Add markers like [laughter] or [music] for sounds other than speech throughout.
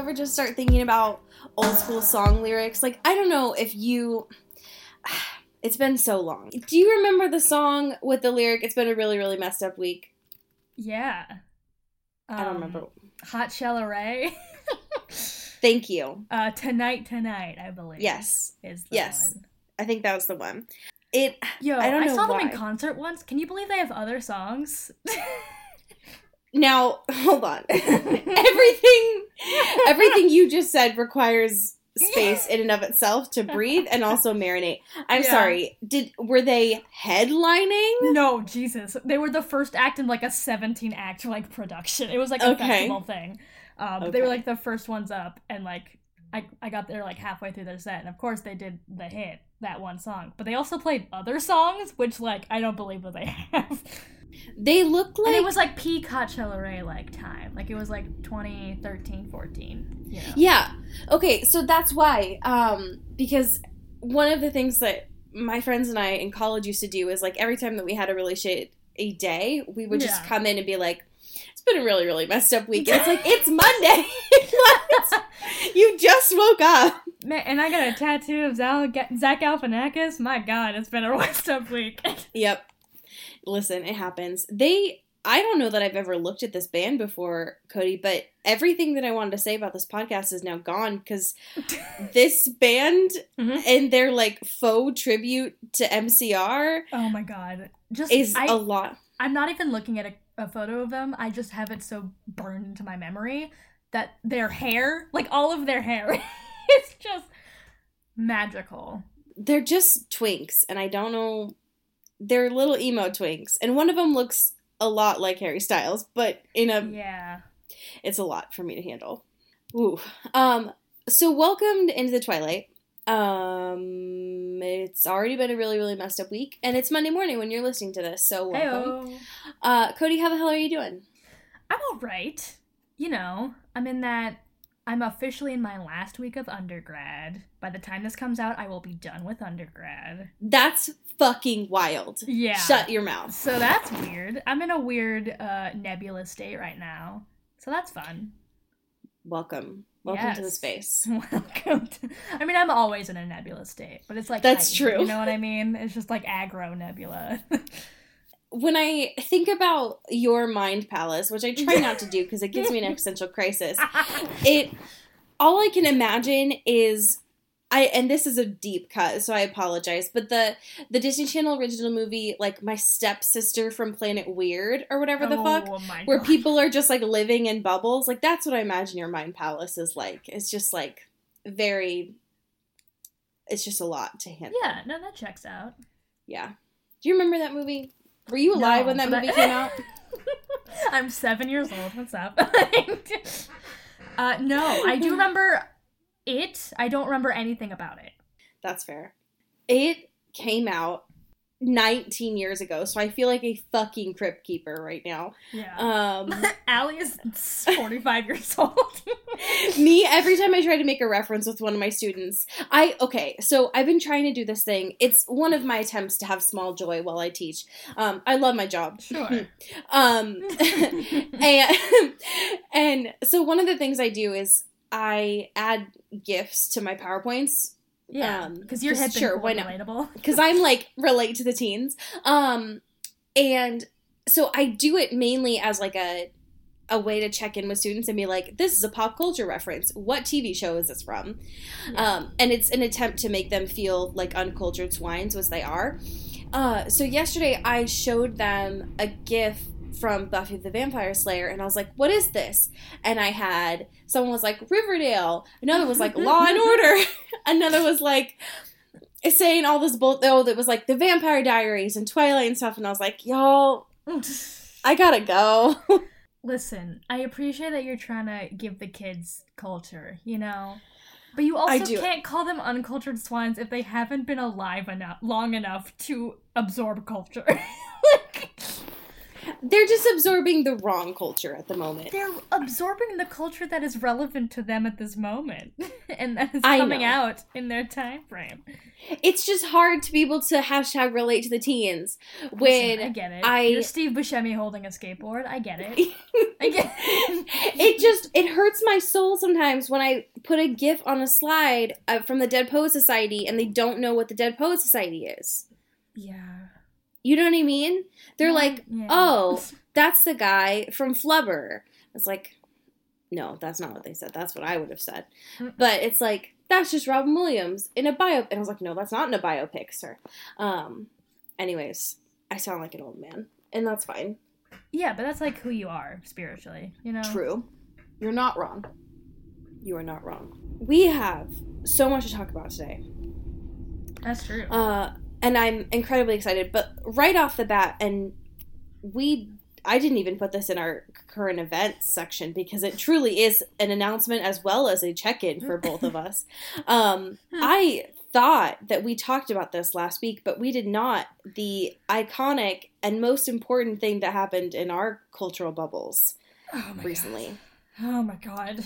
Ever just start thinking about old school song lyrics? Like, I don't know if you. [sighs] It's been so long. Do you remember the song with the lyric, It's been a really, really messed up week? Yeah. I don't Um, remember. Hot Chelle Rae. [laughs] Thank you. uh, tonight, tonight, I believe. Yes. Is the Yes. one. I think that was the one. It. Yo, I I, don't know saw them in concert once. Can you believe they have other songs? [laughs] Now, [laughs] hold on. everything. Everything you just said requires space in and of itself to breathe and also marinate. I'm Yeah. sorry. Did were they headlining? no, Jesus. They were the first act in like a 17 act like production. It was like a Okay. festival thing. Uh, but They were like the first ones up, and like I, I got there like halfway through their set, and of course they did the hit that one song. But they also played other songs, which like I don't believe that they [laughs] have. They look like and it was like peak Hot Array like time, like it was like 2013, 14. You know? Yeah. Okay, so that's why. Um, because one of the things that my friends and I in college used to do is like every time that we had a really shit a day, we would just Yeah. come in and be like, "It's been a really, really messed up week." It's like it's [laughs] Monday. [laughs] You just woke up. Man, and I got a tattoo of Zal- Zach Galifianakis. My God, it's been a [laughs] messed up week. Yep. Listen, it happens. They. I don't know that I've ever looked at this band before, Cody, but everything that I wanted to say about this podcast is now gone because this band Mhm. and their like faux tribute to MCR Oh my God, just is I, a lot. I'm not even looking at a, a photo of them. I just have it so burned into my memory that their hair, like all of their hair, [laughs] is just magical. They're just twinks, and I don't know. They're little emo twinks, and one of them looks a lot like Harry Styles, but in a Yeah. it's a lot for me to handle. Ooh. Um. So welcomed into the twilight. Um. It's already been a really really messed up week, and it's Monday morning when you're listening to this. So welcome. Heyo. Uh, Cody, how the hell are you doing? I'm all right. You know, I'm in that. I'm officially in my last week of undergrad. By the time this comes out, I will be done with undergrad. That's fucking wild. Yeah. Shut your mouth. So that's weird. I'm in a weird uh, nebula state right now. So that's fun. Welcome. Welcome to the space. [laughs] Welcome to. I mean, I'm always in a nebula state, but it's like That's heightened, true. You know what I mean? It's just like aggro nebula. [laughs] when I think about your mind palace, which I try not to do because it gives me an [laughs] existential crisis, it all I can imagine is I and this is a deep cut, so I apologize, but the the Disney Channel original movie, like my stepsister from Planet Weird or whatever the fuck, Oh my where God. people are just like living in bubbles, like that's what I imagine your mind palace is like. It's just like very. It's just a lot to handle. Yeah, no, that checks out. Yeah. Do you remember that movie? Were you alive No, when that movie I- came [laughs] out? I'm seven years old. What's up? [laughs] uh, no, I do remember it. I don't remember anything about it. That's fair. It came out 19 years ago, so I feel like a fucking crypt keeper right now. Yeah. Um, [laughs] Allie is 45 years old. [laughs] me, every time I try to make a reference with one of my students, I, okay, so I've been trying to do this thing. It's one of my attempts to have small joy while I teach. Um, I love my job. sure. [laughs] Um, and, and so one of the things I do is I add gifts to my PowerPoints Yeah, Um, because you're just hip sure, why not? relatable. [laughs] because I'm like relate to the teens. Um, and so I do it mainly as like a a way to check in with students and be like, this is a pop culture reference. What TV show is this from? Yeah. Um, and it's an attempt to make them feel like uncultured swines, as they are. Uh, so yesterday I showed them a GIF from Buffy the Vampire Slayer, and I was like, "What is this?" And I had someone was like Riverdale, another was like Law and [laughs] Order, [laughs] another was like saying all this bull. Oh, that was like the Vampire Diaries and Twilight and stuff, and I was like, "Y'all, I gotta go. [laughs] Listen, I appreciate that you're trying to give the kids culture, you know? But you also can't call them uncultured swines if they haven't been alive enough long enough to absorb culture. like, They're just absorbing the wrong culture at the moment. they're absorbing the culture that is relevant to them at this moment [laughs] and that is coming out in their time frame. It's just hard to be able to hashtag relate to the teens Listen, when I get it. I- You're Steve Buscemi holding a skateboard. I get it. [laughs] I get it just it hurts my soul sometimes when I put a GIF on a slide uh, from the Dead Poet Society and they don't know what the Dead Poet Society is. Yeah. You know what I mean? They're Yeah, like, yeah. "Oh, [laughs] that's the guy from Flubber." It's like, no, that's not what they said. That's what I would have said. But it's like that's just Robin Williams in a bio. And I was like, no, that's not in a biopic, sir. Um. Anyways, I sound like an old man, and that's fine. Yeah, but that's like who you are spiritually, you know? True. You're not wrong. You are not wrong. We have so much to talk about today. That's true. Uh, and I'm incredibly excited. But right off the bat, and we, I didn't even put this in our current events section because it truly is an announcement as well as a check in for [laughs] both of us. Um, I thought that we talked about this last week, but we did not. The iconic and most important thing that happened in our cultural bubbles oh my recently. God. Oh my god.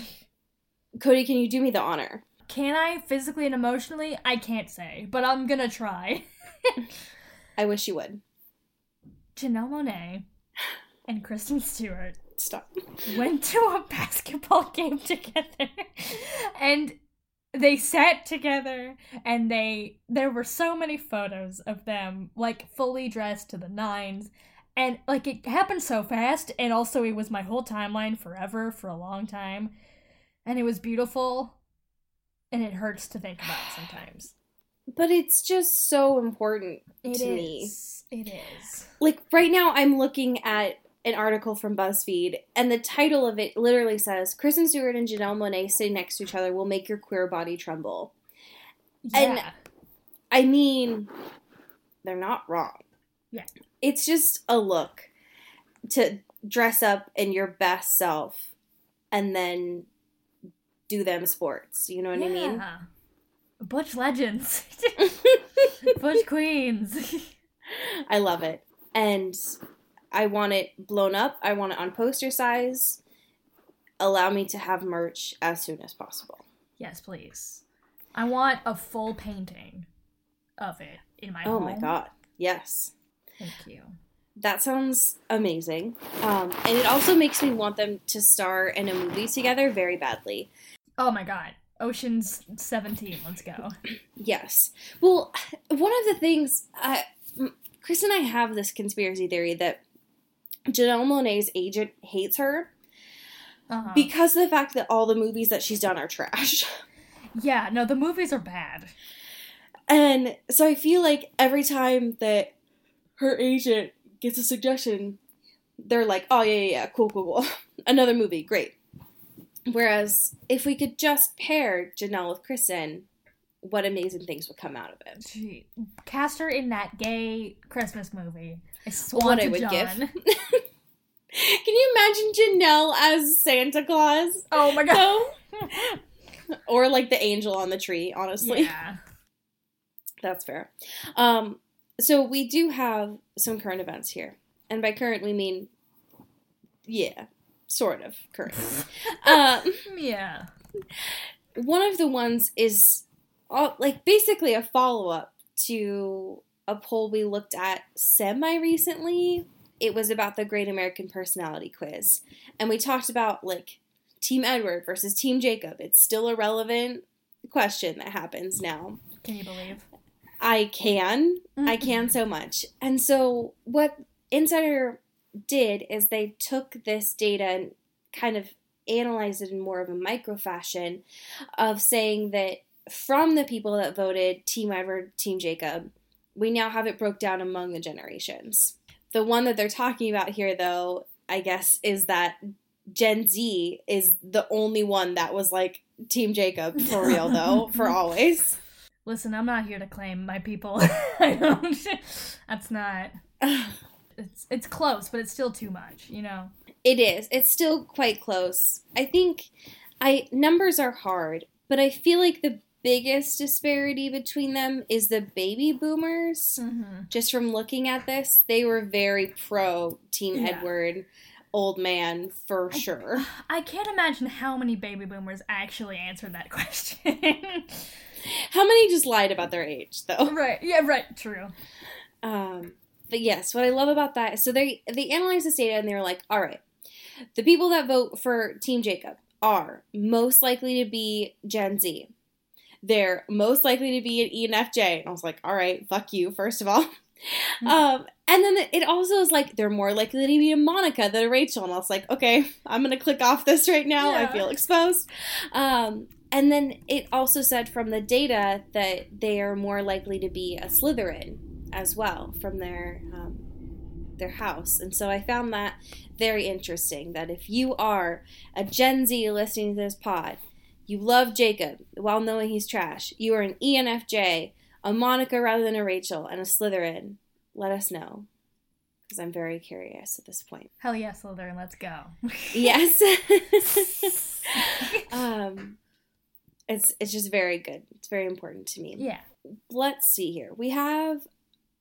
Cody, can you do me the honor? Can I physically and emotionally? I can't say, but I'm gonna try. [laughs] I wish you would. Janelle Monáe and Kristen Stewart Stop. went to a basketball game together and they sat together and they there were so many photos of them like fully dressed to the nines and like it happened so fast and also it was my whole timeline forever for a long time and it was beautiful and it hurts to think about sometimes But it's just so important It to me. it is Like right now, I'm looking at an article from BuzzFeed, and the title of it literally says Kristen Stewart and Janelle Monáe sitting next to each other will make your queer body tremble. And- yeah I mean, they're not wrong. Yeah. It's just a look to dress up in your best self and then do them sports. You know what I mean? Yeah. Butch legends. [laughs] Butch queens. [laughs] I love it. And I want it blown up. I want it on poster size. Allow me to have merch as soon as possible. yes, please. I want a full painting of it in my Oh home. my god. Yes. Thank you. That sounds amazing. Um, and it also makes me want them to star in a movie together very badly. Oh my god. Ocean's 17, let's go. [clears throat] Yes. Well, one of the things, uh, Chris and I have this conspiracy theory that Janelle Monáe's agent hates her Uh-huh. because of the fact that all the movies that she's done are trash. [laughs] yeah, no, the movies are bad. And so I feel like every time that her agent gets a suggestion, they're like, oh, yeah, yeah, yeah, cool, cool, cool. [laughs] Another movie, great. Whereas if we could just pair Janelle with Kristen, what amazing things would come out of it. Gee, cast her in that gay Christmas movie. I What I would John. give. [laughs] Can you imagine Janelle as Santa Claus? Oh my god. No? [laughs] or like the angel on the tree, honestly. yeah. That's fair. Um, so we do have some current events here, and by current we mean, yeah, sort of current. [laughs] um, Yeah. one of the ones is all, like basically a follow up to a poll we looked at semi recently. It was about the Great American Personality Quiz, and we talked about like Team Edward versus Team Jacob. It's still a relevant question that happens now. Can you believe? I can. I mm-hmm. can so much. And so what Insider did is they took this data and kind of analyzed it in more of a micro fashion of saying that from the people that voted Team Edward, Team Jacob, we now have it broke down among the generations. The one that they're talking about here though, I guess, is that Gen Z is the only one that was like Team Jacob for real though, for [laughs] always. Listen, I'm not here to claim my people. [laughs] [laughs] I don't. That's not. [sighs] It's it's close, but it's still too much. You know. It is. It's still quite close. I think I numbers are hard, but I feel like the biggest disparity between them is the baby boomers. Mm-hmm. Just from looking at this, they were very pro Team Yeah. Edward, old man for sure. I can't imagine how many baby boomers actually answered that [laughs] question. How many just lied about their age though? right. Yeah. Right. True. Um, but yes, what I love about that, so they they analyzed this data and they were like, all right, the people that vote for Team Jacob are most likely to be Gen Z. They're most likely to be an ENFJ. And I was like, all right, fuck you, first of all. Um, and then it also is like they're more likely to be a Monica than a Rachel. And I was like, okay, I'm gonna click off this right now. I feel exposed. Um, and then it also said from the data that they are more likely to be a Slytherin as well from their um, their house. And so I found that very interesting. That if you are a Gen Z listening to this pod, you love Jacob while knowing he's trash. You are an ENFJ, a Monica rather than a Rachel, and a Slytherin. Let us know because I'm very curious at this point. Hell yes, Slytherin. Let's go. Yes. [laughs] [laughs] um, it's it's just very good. It's very important to me. yeah. Let's see here. We have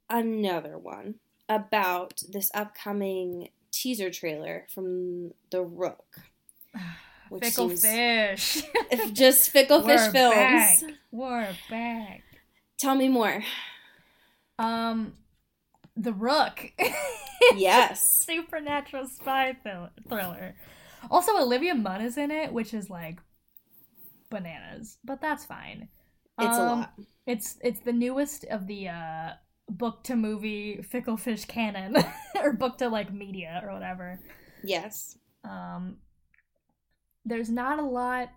another one about this upcoming teaser trailer from The Rook. [sighs] Which Fickle seems- fish. [laughs] Just Fickle [laughs] Fish We're Films. back. We're back. Tell me more. Um, The Rook. [laughs] Yes. Supernatural spy thriller. Also, Olivia Munn is in it, which is like bananas, but that's fine. It's a Um, lot. It's it's the newest of the uh book to movie Fickle Fish canon, [laughs] or book to like media or whatever. Yes. Um, there's not a lot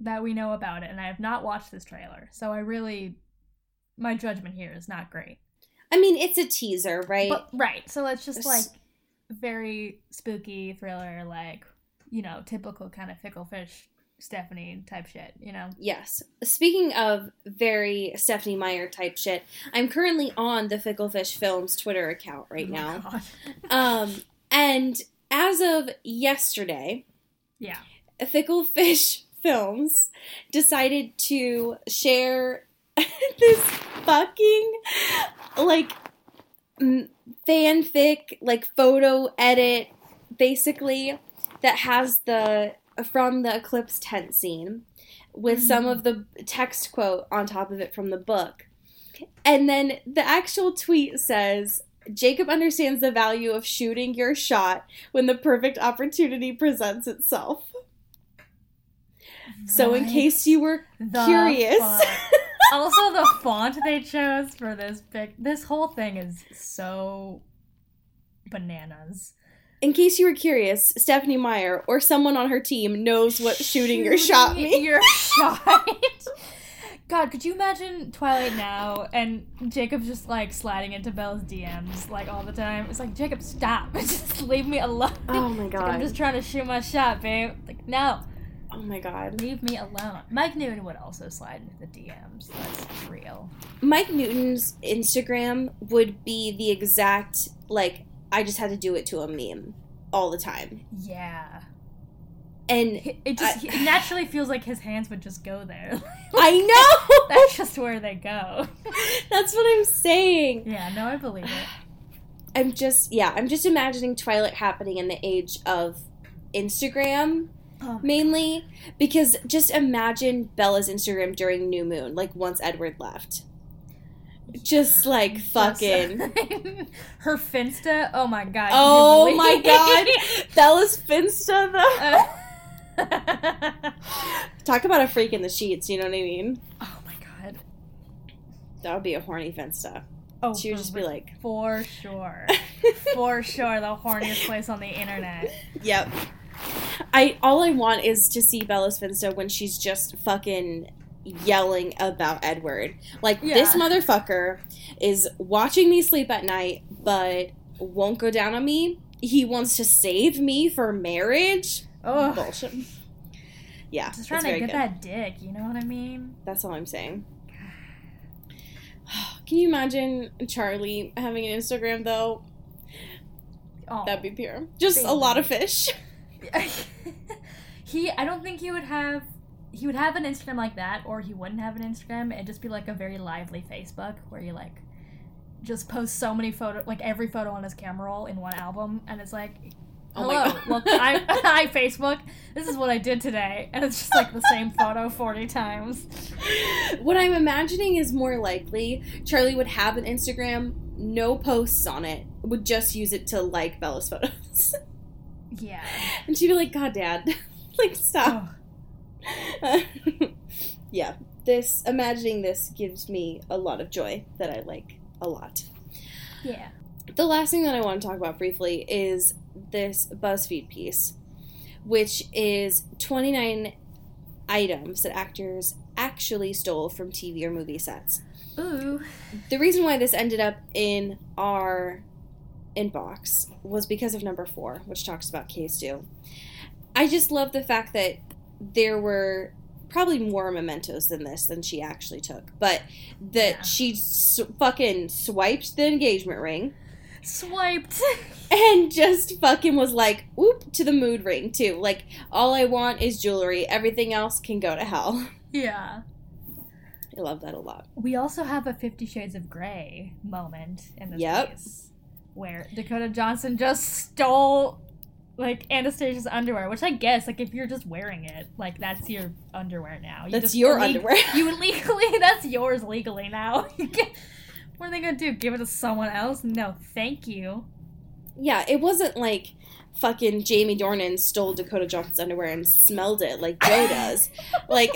that we know about it, and I have not watched this trailer, so I really my judgment here is not great. I mean, it's a teaser, right? But right, so it's just like very spooky thriller, like you know, typical kind of fickle fish Stephenie type shit, you know. Yes. Speaking of very Stephenie Meyer type shit, I'm currently on the Fickle Fish Films Twitter account right Oh, now. [laughs] Um, and as of yesterday, Yeah. Fickle Fish Films decided to share [laughs] this fucking like fanfic, like photo edit, basically that has the from the eclipse tent scene with some Mhm. of the text quote on top of it from the book. And then the actual tweet says Jacob understands the value of shooting your shot when the perfect opportunity presents itself. So, in case you were curious. [laughs] also, the font they chose for this pic, this whole thing is so bananas. In case you were curious, Stephenie Meyer or someone on her team knows what shooting your shot means. Your shot. [laughs] God, could you imagine Twilight now and Jacob just like sliding into Belle's DMs like all the time? It's like Jacob, stop! [laughs] just leave me alone. Oh my Like, I'm just trying to shoot my shot, babe. Like, no, Oh my god. leave me alone. Mike Newton would also slide into the DMs. That's real. Mike Newton's Instagram would be the exact like I just had to do it to a meme all the time. Yeah. And It just I- it naturally feels like his hands would just go there. [laughs] I know [laughs] That's just where they go. [laughs] that's what I'm saying. Yeah, no, I believe it. [sighs] I'm just yeah, I'm just imagining Twilight happening in the age of Instagram Oh, mainly because just imagine Bella's Instagram during New Moon, like once Edward left. Just like Just- fucking [laughs] her Finsta. Oh my god. Oh my [laughs] god Bella's Finsta though. Uh, [laughs] Talk about a freak in the sheets, you know what I mean? oh my god. That would be a horny Finsta. Oh, She would just be like, for sure, for sure, the horniest place on the internet. Yep. I all I want is to see Bella's Finsta when she's just fucking yelling about Edward. Like this motherfucker is watching me sleep at night, but won't go down on me. He wants to save me for marriage. Oh, Bullshit. Yeah, just trying to get good. that dick. You know what I mean? That's all I'm saying. [sighs] Can you imagine Charlie having an Instagram though? Oh. That'd be pure. Just a lot of fish. [laughs] he I don't think he would have he would have an Instagram like that or he wouldn't have an Instagram. It'd just be like a very lively Facebook where he like just posts so many photo like every photo on his camera roll in one album and it's like Oh Hello, God. welcome. I, [laughs] hi Facebook. This is what I did today, and it's just like the same photo forty times. what I'm imagining is more likely Charlie would have an Instagram, no posts on it, would just use it to like Bella's photos. [laughs] Yeah. and she'd be like, God, Dad, [laughs] like, stop. Oh, [laughs] yeah, this, imagining this gives me a lot of joy that I like a lot. yeah. The last thing that I want to talk about briefly is this BuzzFeed piece, which is 29 items that actors actually stole from TV or movie sets. Ooh. The reason why this ended up in our inbox was because of number four, which talks about K-Stew. I just love the fact that there were probably more mementos than this than she actually took, but that Yeah. she s- fucking swiped the engagement ring Swiped. [laughs] and just fucking was like, oop, to the mood ring too. Like, all I want is jewelry, everything else can go to hell. [laughs] yeah. I love that a lot. We also have a Fifty Shades of Grey moment in this Yep. piece where Dakota Johnson just stole like Anastasia's underwear, which I guess like if you're just wearing it, like that's your underwear now. You That's just your illeg- underwear. [laughs] You legally, [laughs] that's yours legally now. [laughs] You what are they gonna do? Give it to someone else? No, thank you. Yeah, it wasn't like fucking Jamie Dornan stole Dakota Johnson's underwear and smelled it like Joe does. like,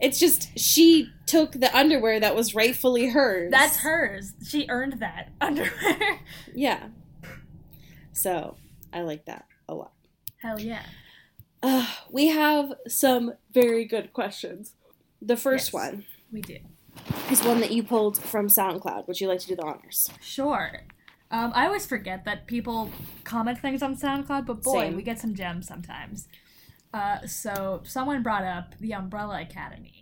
it's just she took the underwear that was rightfully hers. That's hers. She earned that underwear. Yeah. So, I like that. Hell yeah. Uh, we have some very good questions. The first Yes. one We do. is one that you pulled from SoundCloud. Would you like to do the honors? Sure. Um, I always forget that people comment things on SoundCloud, but boy, Same. we get some gems sometimes. Uh, so someone brought up the Umbrella Academy.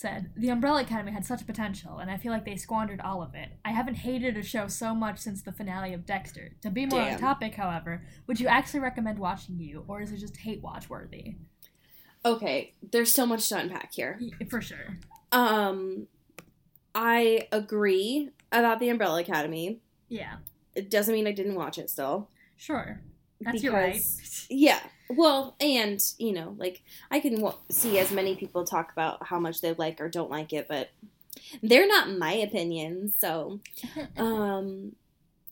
Said the Umbrella Academy had such potential, and I feel like they squandered all of it. I haven't hated a show so much since the finale of Dexter. To be more on topic, however, would you actually recommend watching you, or is it just hate watch worthy? Okay, there's so much to unpack here. For sure. Um, I agree about the Umbrella Academy. Yeah. It doesn't mean I didn't watch it still. Sure. That's your right. Because- Yeah. Well, and you know, like I can w- see as many people talk about how much they like or don't like it, but they're not my opinions. So, [laughs] um,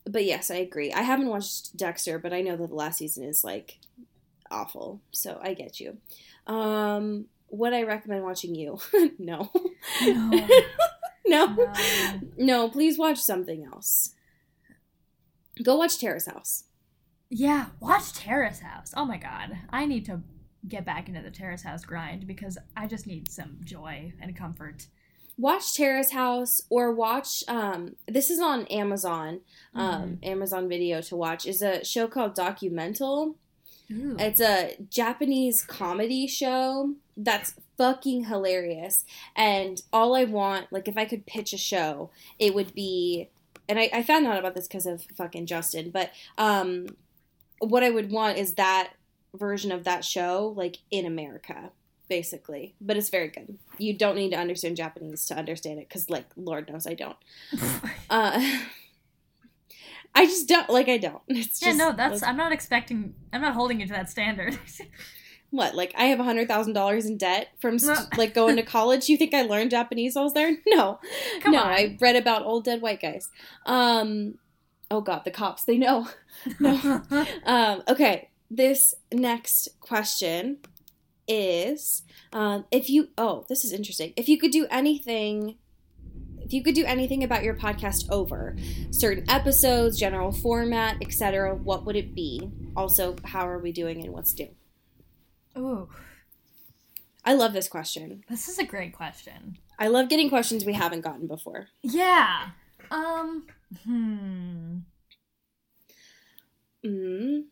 but yes, I agree. I haven't watched Dexter, but I know that the last season is like awful. So I get you. Um, would I recommend watching you? [laughs] no. no. no. [laughs] No. No, please watch something else. Go watch Terrace House. Yeah, watch Terrace House. Oh my god. I need to get back into the Terrace House grind because I just need some joy and comfort. Watch Terrace House or watch um this is on Amazon, um Amazon Video to watch is a show called Documental. Ooh. It's a Japanese comedy show that's fucking hilarious. And all I want, like, if I could pitch a show, it would be. And I, I found out about this because of fucking Justin, but um, what I would want is that version of that show, like, in America, basically. But it's very good. You don't need to understand Japanese to understand it because, like, Lord knows I don't. [laughs] Uh, I just don't, like, I don't. [laughs] It's yeah, just, no, that's I'm not expecting I'm not holding you to that standard. [laughs] What, like I have a hundred thousand dollars in debt from No. like going to college? You think I learned Japanese while I was there? No, Come no. on. I read about old dead white guys. Um, oh god, the cops. They know. [laughs] No. [laughs] Um, okay, this next question is, um, if you. Oh, this is interesting. If you could do anything. If you could do anything about your podcast over certain episodes, general format, etc., what would it be? Also, how are we doing and what's due? Ooh, I love this question. this is a great question. I love getting questions we haven't gotten before. Yeah. Um hmm. Mm.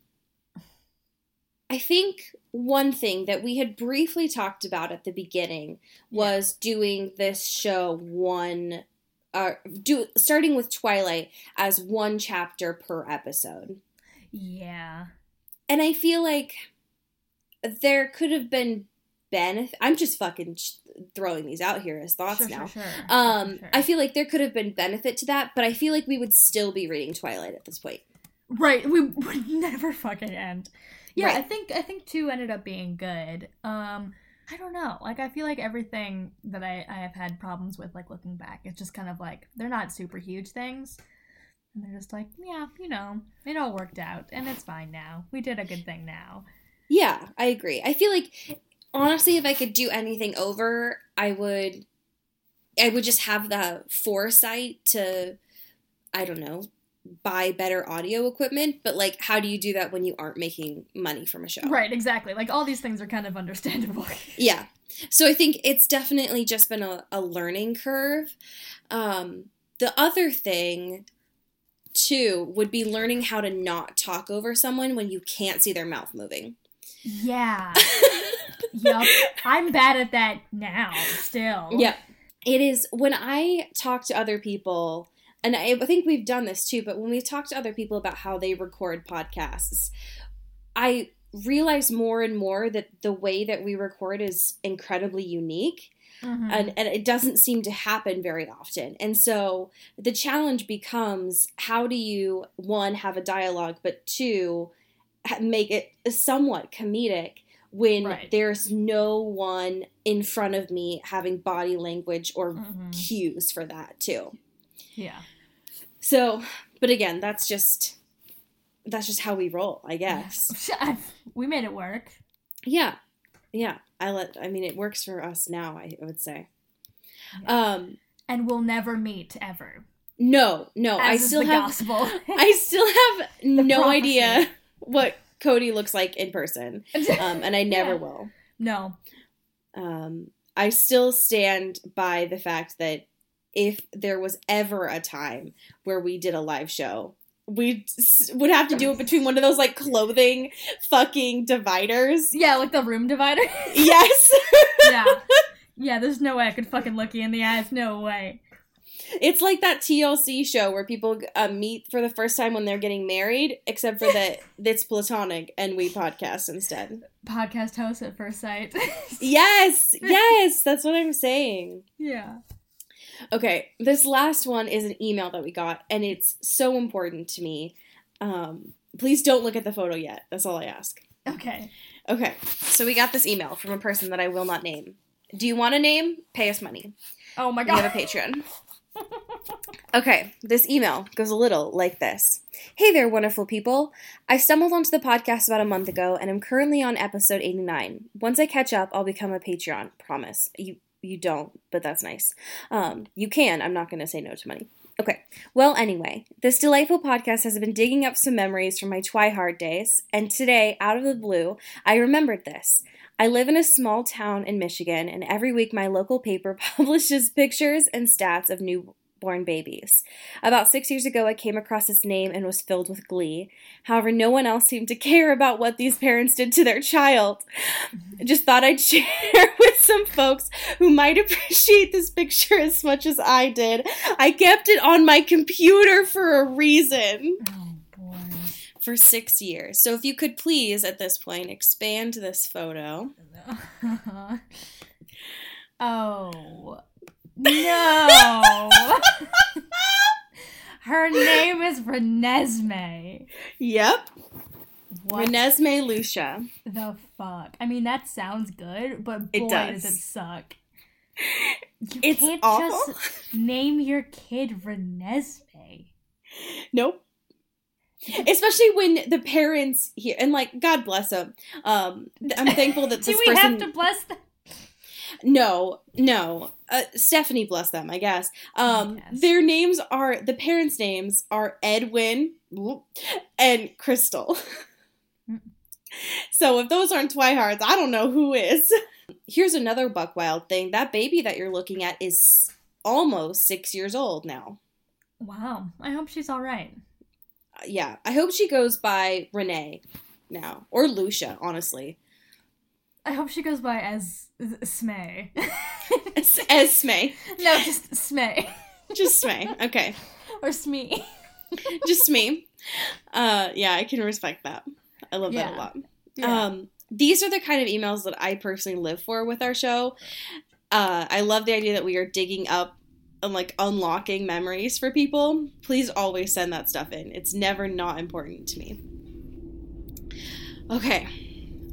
I think one thing that we had briefly talked about at the beginning was doing this show one uh do starting with Twilight as one chapter per episode. Yeah. And I feel like there could have been benefit. I'm just fucking throwing these out here as thoughts Sure, now. sure, sure. Um, Sure, sure. I feel like there could have been benefit to that, but I feel like we would still be reading Twilight at this point. Right, we would [laughs] never fucking end. Yeah, I think I think two ended up being good. Um, I don't know. Like I feel like everything that I, I have had problems with, like looking back, it's just kind of like they're not super huge things. And they're just like, yeah, you know, it all worked out and it's fine now. We did a good thing now. Yeah, I agree. I feel like honestly, if I could do anything over, I would. I would just have the foresight to, I don't know, buy better audio equipment. But like, how do you do that when you aren't making money from a show? Right, exactly. Like all these things are kind of understandable. [laughs] Yeah. So I think it's definitely just been a, a learning curve. Um, the other thing, too, would be learning how to not talk over someone when you can't see their mouth moving. yeah. [laughs] yup. I'm bad at that now, still. Yeah. It is when I talk to other people, and I, I think we've done this too, but when we talk to other people about how they record podcasts, I realize more and more that the way that we record is incredibly unique. Mhm. and, and it doesn't seem to happen very often. And so the challenge becomes how do you one have a dialogue, but two make it somewhat comedic when Right. there's no one in front of me having body language or Mhm. cues for that too. Yeah. So, but again, that's just that's just how we roll, I guess. [laughs] we made it work. Yeah. Yeah. I let I mean it works for us now, I would say. Yeah. Um and we'll never meet ever. no, no, I As is still have gospel. [laughs] I still have [laughs] no prophecy. idea what Cody looks like in person, [laughs] um, and I never Yeah. will. no. Um, I still stand by the fact that if there was ever a time where we did a live show, we would have to do it between one of those like clothing fucking dividers. Yeah, like the room divider. [laughs] Yes, yeah. [laughs] Yeah, there's no way I could fucking look you in the eyes. No way. It's like that TLC show where people uh, meet for the first time when they're getting married, except for that [laughs] it's platonic and we podcast instead. Podcast host at first sight. [laughs] Yes, yes, that's what I'm saying. yeah. Okay, this last one is an email that we got, and it's so important to me. Um, please don't look at the photo yet. That's all I ask. Okay. Okay, so we got this email from a person that I will not name. Do you want a name? Pay us money. Oh my god. We have a Patreon. [laughs] Okay, this email goes a little like this Hey there, wonderful people. I stumbled onto the podcast about a month ago and am currently on episode 89. Once I catch up, I'll become a Patreon. Promise. You you don't, but that's nice. Um, you can. I'm not going to say no to money. Okay. Well, anyway, this delightful podcast has been digging up some memories from my Twihard days, and today, out of the blue, I remembered this. I live in a small town in Michigan, and every week my local paper [laughs] publishes pictures and stats of newborn babies. About six years ago, I came across this name and was filled with glee. However, no one else seemed to care about what these parents did to their child. I just thought I'd [laughs] share with some folks who might appreciate this picture as much as I did. I kept it on my computer for a reason Oh. For six years. So if you could please, at this point, expand this photo. [laughs] oh. No. [laughs] Her name is Renesmee. Yep. What Renesmee Lucia. the fuck? I mean, that sounds good, but boy, It does. does. it suck. You It's can't awful. just name your kid Renesmee. [laughs] Nope. Especially when the parents here, and like, God bless them. Um, I'm thankful that [laughs] this Do we person. have to bless them? No, no. Uh, Stephenie bless them, I guess. Um, Yes. Their names are the parents' names are Edwin and Crystal. [laughs] Mm. so if those aren't Twihards, I don't know who is. [laughs] Here's another Buck Wild thing. That baby that you're looking at is almost six years old now. Wow. I hope she's all right. Yeah, I hope she goes by Renee now or Lucia. Honestly, I hope she goes by as Smay. as, [laughs] as Smay, no, just Smay. just Smay. Okay. [laughs] or Smee. just me. Uh, yeah, I can respect that. I love that a lot. Yeah. Um, these are the kind of emails that I personally live for with our show. Uh, I love the idea that we are digging up and like unlocking memories for people. Please always send that stuff in. It's never not important to me. Okay.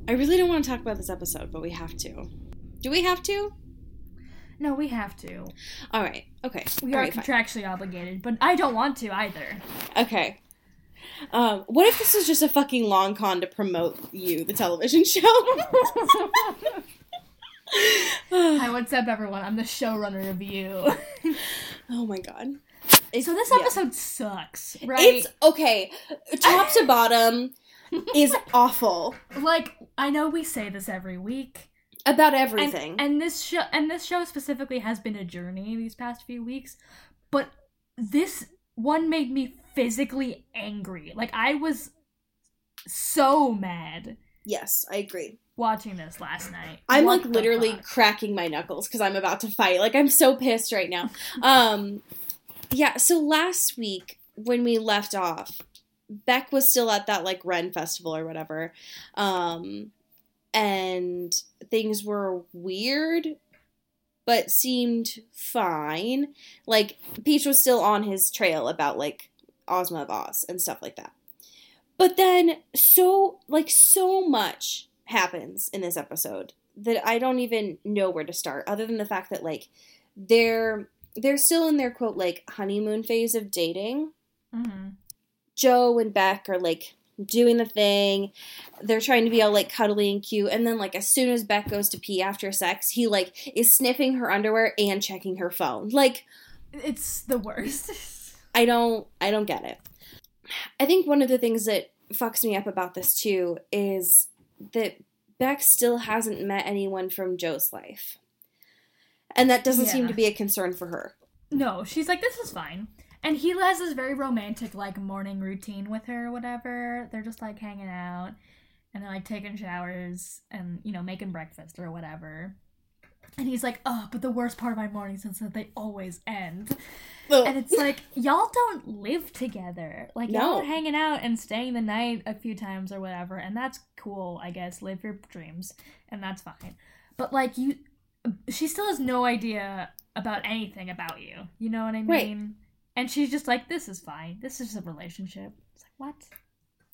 I really don't want to talk about this episode, but we have to. Do we have to? no, we have to. All right. Okay. We All are right, fine. contractually obligated, but I don't want to either. Okay. Um, what if this was just a fucking long con to promote you, the television show? [laughs] [laughs] [sighs] Hi, what's up, everyone? I'm the showrunner of you. oh my god. so this yeah. episode sucks, right? It's okay. Top to bottom is [laughs] awful like I know we say this every week, about and, everything. and this show and this show specifically has been a journey these past few weeks, but this one made me physically angry. Like I was so mad yes, I agree. Watching this last night. I'm What like literally fuck? cracking my knuckles because I'm about to fight. Like I'm so pissed right now. [laughs] Um, yeah. So last week when we left off, Beck was still at that like Ren festival or whatever, um, and things were weird, but seemed fine. Like Peach was still on his trail about like Ozma of Oz and stuff like that. But then so like so much happens in this episode that I don't even know where to start other than the fact that like they're they're still in their quote like honeymoon phase of dating. Mhm. Joe and Beck are like doing the thing. They're trying to be all like cuddly and cute and then like as soon as Beck goes to pee after sex, he like is sniffing her underwear and checking her phone. Like It's the worst. [laughs] I don't I don't get it. I think one of the things that fucks me up about this too is that Beck still hasn't met anyone from Joe's life. And that doesn't seem to be a concern for her. No, she's like, this is fine. And he has this very romantic, like, morning routine with her or whatever. They're just, like, hanging out and they're, like, taking showers and, you know, making breakfast or whatever. And he's like, oh, but the worst part of my mornings is that they always end. And it's like, y'all don't live together. Like, y'all are hanging out and staying the night a few times or whatever. And that's cool, I guess. Live your dreams. And that's fine. But, like, you. She still has no idea about anything about you. You know what I mean? Right. And she's just like, this is fine. This is a relationship. It's like, what?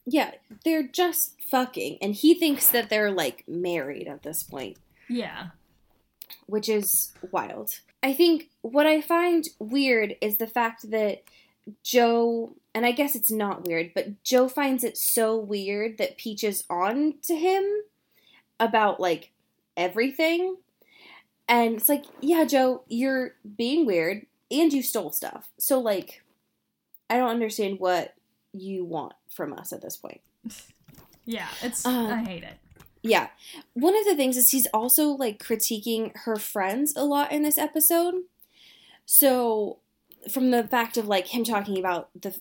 yeah, they're just fucking. And he thinks that they're like married at this point. Yeah. Which is wild. I think what I find weird is the fact that Joe, and I guess it's not weird, but Joe finds it so weird that Peach is on to him about like everything. And it's like, yeah, Joe, you're being weird and you stole stuff. So, like, I don't understand what you want from us at this point. [laughs] Yeah. It's, Uh, I hate it. Yeah. One of the things is he's also like critiquing her friends a lot in this episode. So from the fact of like him talking about the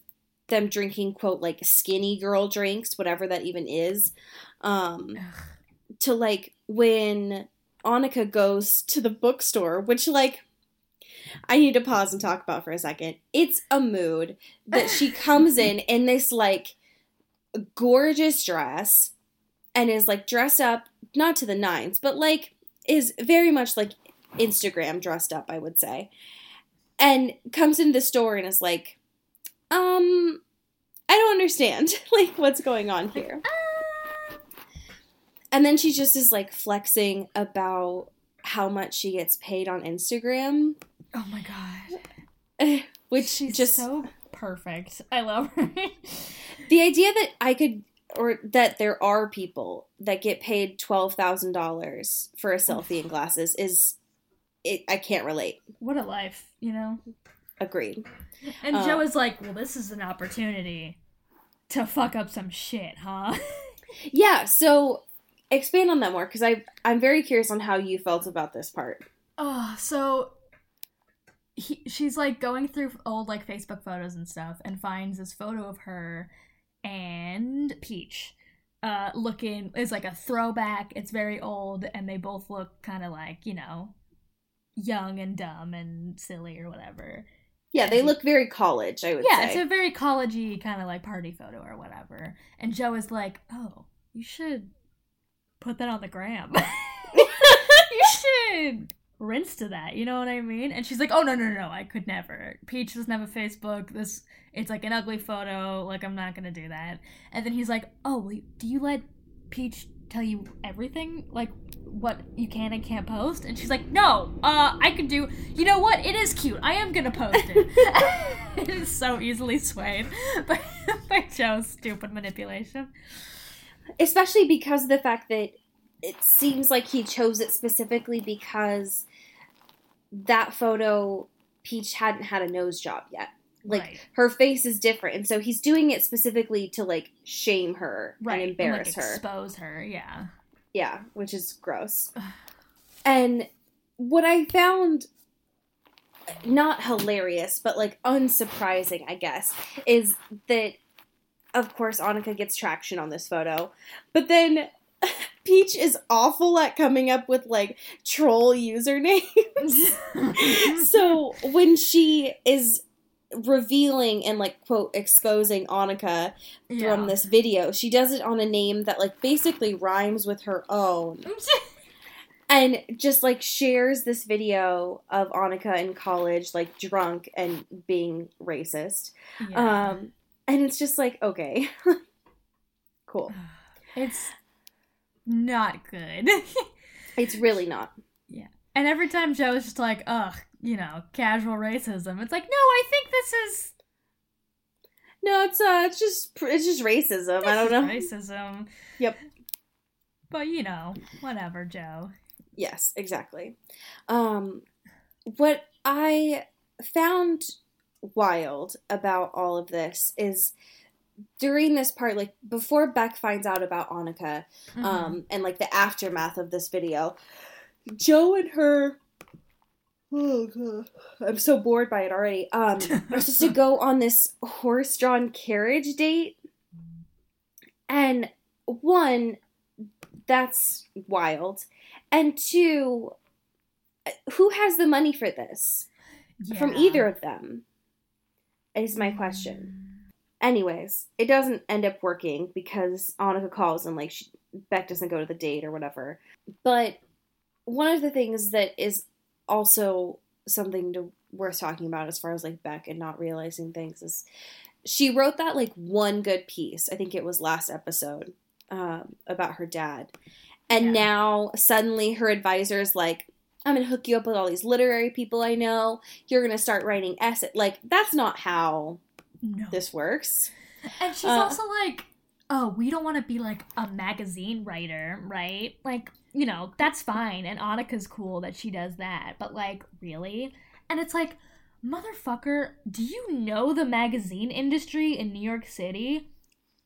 them drinking quote like skinny girl drinks, whatever that even is, um to like when Annika goes to the bookstore, which like I need to pause and talk about for a second. It's a mood that she comes [laughs] in in this like gorgeous dress and is like dressed up, not to the nines, but like is very much like Instagram dressed up, I would say. And comes into the store and is like, um, I don't understand [laughs] like what's going on here. And then she just is like flexing about how much she gets paid on Instagram, Oh my god. which She's just so perfect. I love her. [laughs] the idea that I could or that there are people that get paid twelve thousand dollars for a selfie in glasses is it I can't relate. what a life, you know? Agreed. And Joe um, is like, well, this is an opportunity to fuck up some shit, huh? [laughs] Yeah, so expand on that more because I I'm very curious on how you felt about this part. Oh, so he, she's like going through old like Facebook photos and stuff and finds this photo of her and Peach uh looking is like a throwback. It's very old and they both look kind of like, you know, young and dumb and silly or whatever. Yeah, they look very college, I would yeah, say. it's a very collegey kind of like party photo or whatever. And Joe is like, "Oh, you should put that on the gram. [laughs] [laughs] you should rinse to that. You know what I mean?" And she's like, "Oh no, no, no, I could never. Peach doesn't have a Facebook. This it's like an ugly photo. Like I'm not gonna do that." And then he's like, "Oh, do you let Peach tell you everything? Like what you can and can't post?" And she's like, "No, uh, I could do. You know what? It is cute. I am gonna post it." [laughs] it is so easily swayed [laughs] by, by Joe's stupid manipulation. Especially because of the fact that it seems like he chose it specifically because that photo Peach hadn't had a nose job yet. Like Right. her face is different, and so he's doing it specifically to like shame her Right. and embarrass like, her. Expose her, yeah. Yeah, which is gross. and what I found not hilarious, but like unsurprising, I guess, is that of course Annika gets traction on this photo, but then [laughs] Peach is awful at coming up with like troll usernames. [laughs] so when she is revealing and like quote exposing Annika yeah. from this video, she does it on a name that like basically rhymes with her own [laughs] and just like shares this video of Annika in college, like drunk and being racist. Yeah. Um, and it's just like, okay, [laughs] cool. [sighs] it's not good. [laughs] It's really not. Yeah. And every time Joe is just like, ugh, you know, casual racism. It's like, no, I think this is No, it's uh, it's just it's just racism. I don't know. racism. Yep. But you know, whatever, Joe. Yes, exactly. Um, what I found wild about all of this is during this part, like before Beck finds out about Annika, Mm-hmm. um, and like the aftermath of this video, Joe and her. Oh god, I'm so bored by it already. Um, [laughs] are supposed to go on this horse-drawn carriage date, and one, that's wild, and two, who has the money for this from either of them? Is my question. Anyways, it doesn't end up working because Annika calls and like she, Beck doesn't go to the date or whatever. But one of the things that is also something to worth talking about as far as like Beck and not realizing things is she wrote that like one good piece. I think it was last episode um, about her dad, and Yeah. now suddenly her advisor is like. I'm gonna hook you up with all these literary people I know. You're gonna start writing essay. Like that's not how No. this works. And she's Uh, also like, oh, we don't want to be like a magazine writer, right? Like, you know, that's fine. And Annika's cool that she does that. But like, really? And it's like, motherfucker, do you know the magazine industry in New York City?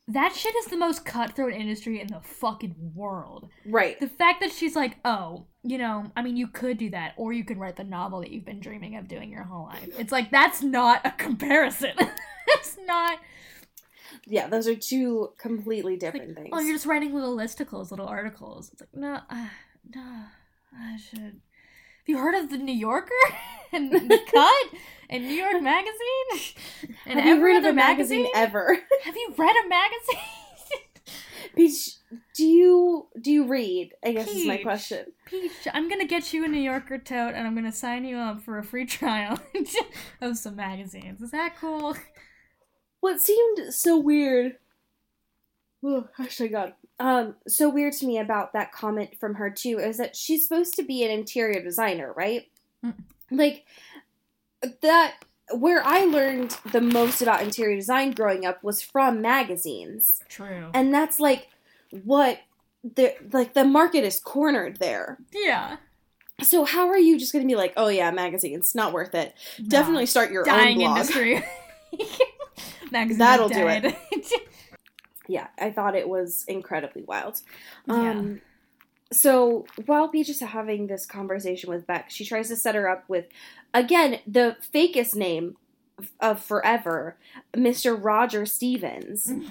That shit is the most cutthroat industry in the fucking world. Right. The fact that she's like, oh, you know, I mean, you could do that, or you could write the novel that you've been dreaming of doing your whole life. It's like, that's not a comparison. [laughs] it's not. Yeah, those are two completely different things. Oh, you're just writing little listicles, little articles. It's like, no, uh, no, I should. Have you heard of the New Yorker [laughs] and [laughs] the Cut and New York Magazine and Have you every read other a magazine ever? Have you read a magazine? Peach, you read? I guess is my question. Peach, I'm gonna get you a New Yorker tote and I'm gonna sign you up for a free [laughs] trial [laughs] of some magazines. Is that cool? What seemed so weird. Oh, actually, God. Um, so weird to me about that comment from her too is that she's supposed to be an interior designer, right? Mm. Like that. Where I learned the most about interior design growing up was from magazines. True. and that's like what the like the market is cornered there. yeah. So how are you just going to be like, oh yeah, magazines, not worth it? Definitely start your dying own blog. industry. [laughs] [laughs] Magazines That'll do it. [laughs] Yeah, I thought it was incredibly wild. Yeah. Um, so while Peach is having this conversation with Beck, she tries to set her up with, again, the fakest name of forever, Mr. Roger Stevens. [laughs]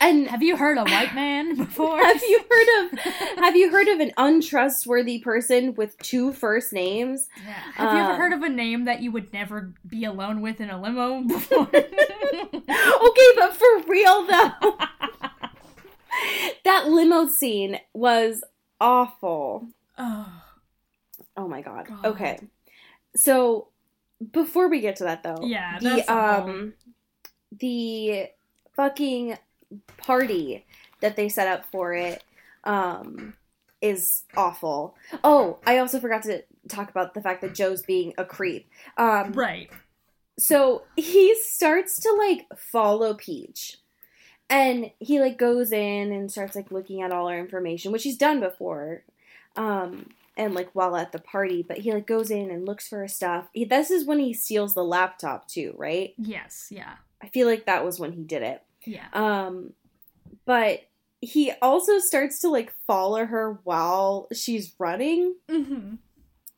And Have you heard a white man [laughs] before? have you heard of have you heard of an untrustworthy person with two first names? Yeah. Have you ever Um, heard of a name that you would never be alone with in a limo [laughs] before? okay, but for real though, that limo scene was awful. oh, Oh my god. God. Okay. So before we get to that though, Yeah, the um the fucking party that they set up for it um is awful. Oh, I also forgot to talk about the fact that Joe's being a creep. Um right. so he starts to like follow Peach. And he like goes in and starts like looking at all her information, which he's done before. Um and like while at the party, but he like goes in and looks for her stuff. He, this is when he steals the laptop too, right? Yes. Yeah. I feel like that was when he did it. Yeah. Um but he also starts to like follow her while she's running. Mm-hmm.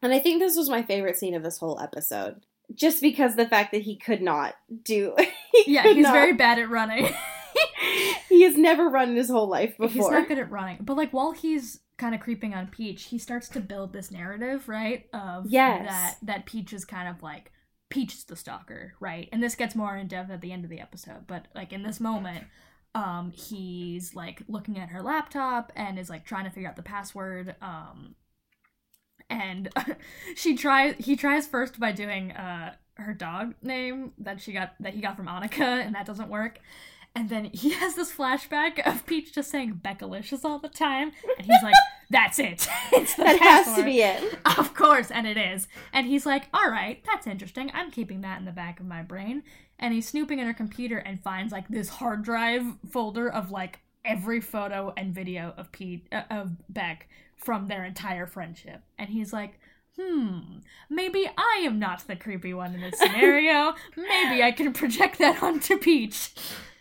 And I think this was my favorite scene of this whole episode. Just because the fact that he could not do [laughs] he Yeah. He's not- very bad at running. [laughs] he has never run in his whole life before. He's not good at running. But like while he's kind of creeping on Peach, he starts to build this narrative, right? Of Yes. that that Peach is kind of like Peach is the stalker, right? And this gets more in depth at the end of the episode, but like in this moment, um, he's like looking at her laptop and is like trying to figure out the password. Um, and [laughs] she tries. He tries first by doing uh her dog name that she got that he got from Annika, and that doesn't work. And then he [laughs] has this flashback of Peach just saying Beckalicious all the time, and he's like, [laughs] "That's it. [laughs] it's the that has to be it. Of course, and it is. And he's like, all right, that's interesting. I'm keeping that in the back of my brain. And he's snooping in her computer and finds like this hard drive folder of like every photo and video of Pete uh, of Beck from their entire friendship. And he's like, hmm, maybe I am not the creepy one in this scenario. maybe I can project that onto Peach.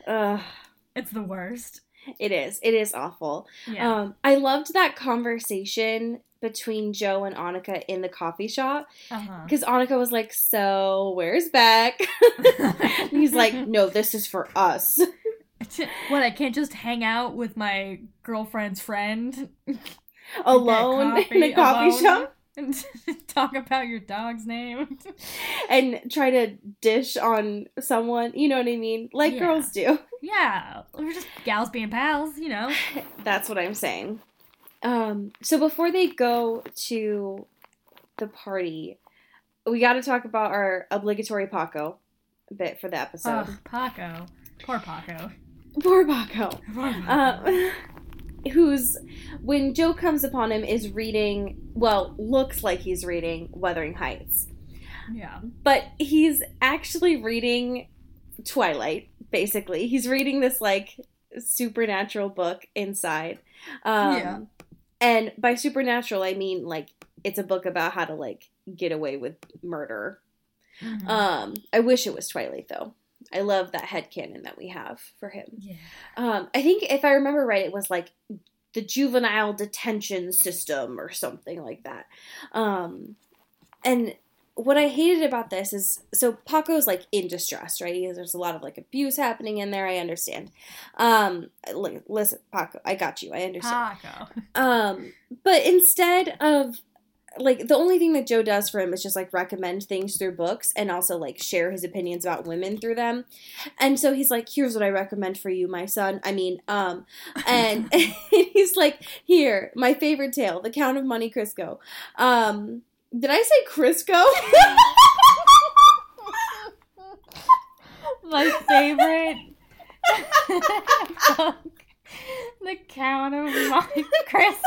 Ugh, It's the worst. it is. It is awful. Yeah. Um, I loved that conversation between Joe and Annika in the coffee shop uh-huh. because Annika was like, "So where's Beck?" [laughs] He's like, "No, this is for us." [laughs] what I can't just hang out with my girlfriend's friend Alone in a coffee alone, shop and [laughs] talk about your dog's name. [laughs] and try to dish on someone. You know what I mean? Like Yeah. girls do. [laughs] yeah, we're just gals being pals, you know. That's what I'm saying. Um, so before they go to the party, we got to talk about our obligatory Paco bit for the episode. Ugh, Paco, poor Paco. Poor Paco. Poor Paco. Um, who's when Joe comes upon him is reading. Well, looks like he's reading Wuthering Heights, yeah, but he's actually reading Twilight. Basically, he's reading this like supernatural book inside. Um, Yeah. And by supernatural, I mean like it's a book about how to like get away with murder. Mhm. Um, I wish it was Twilight though. I love that head headcanon that we have for him. yeah. Um, I think if I remember right, it was like the juvenile detention system or something like that. Um, and what I hated about this is so Paco's like in distress, right? He- There's a lot of like abuse happening in there. I understand. Um, li- listen, Paco, I got you. I understand. Paco. [laughs] Um, but instead of like the only thing that Joe does for him is just like recommend things through books and also like share his opinions about women through them. And so he's like, "Here's what I recommend for you, my son." I mean, um, and [laughs] [laughs] he's like, "Here, my favorite tale, The Count of Monte Cristo." Um, did I say Crisco? [laughs] My favorite book, The Count of Monte Cristo.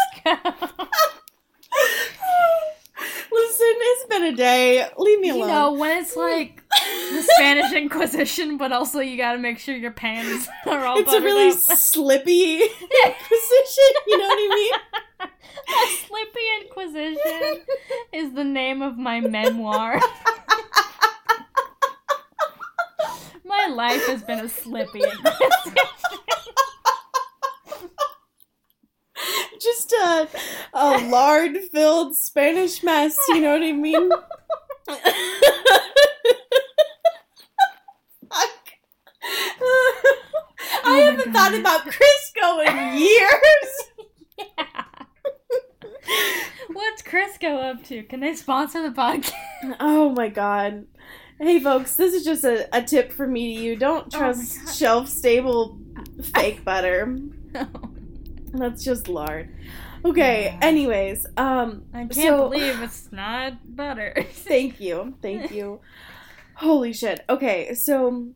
Listen, it's been a day. Leave me You alone. know, when it's like the Spanish Inquisition, but also you gotta make sure your pants [laughs] are all it's a really up. [laughs] slippy Inquisition, You know what I mean? [laughs] A Slippy Inquisition is the name of my memoir. my life has been a Slippy Inquisition. [laughs] just a, a lard filled Spanish mess, you know what I mean? [laughs] Oh I haven't thought about Crisco in years. [laughs] What's Crisco up to? Can they sponsor the podcast? Oh my god. Hey folks, this is just a, a tip from me to you. Don't oh trust oh shelf stable fake butter. [laughs] That's just lard. Okay, Yeah. anyways, um I can't So- believe [laughs] it's not butter. [laughs] thank you. Thank you. Holy shit. Okay, so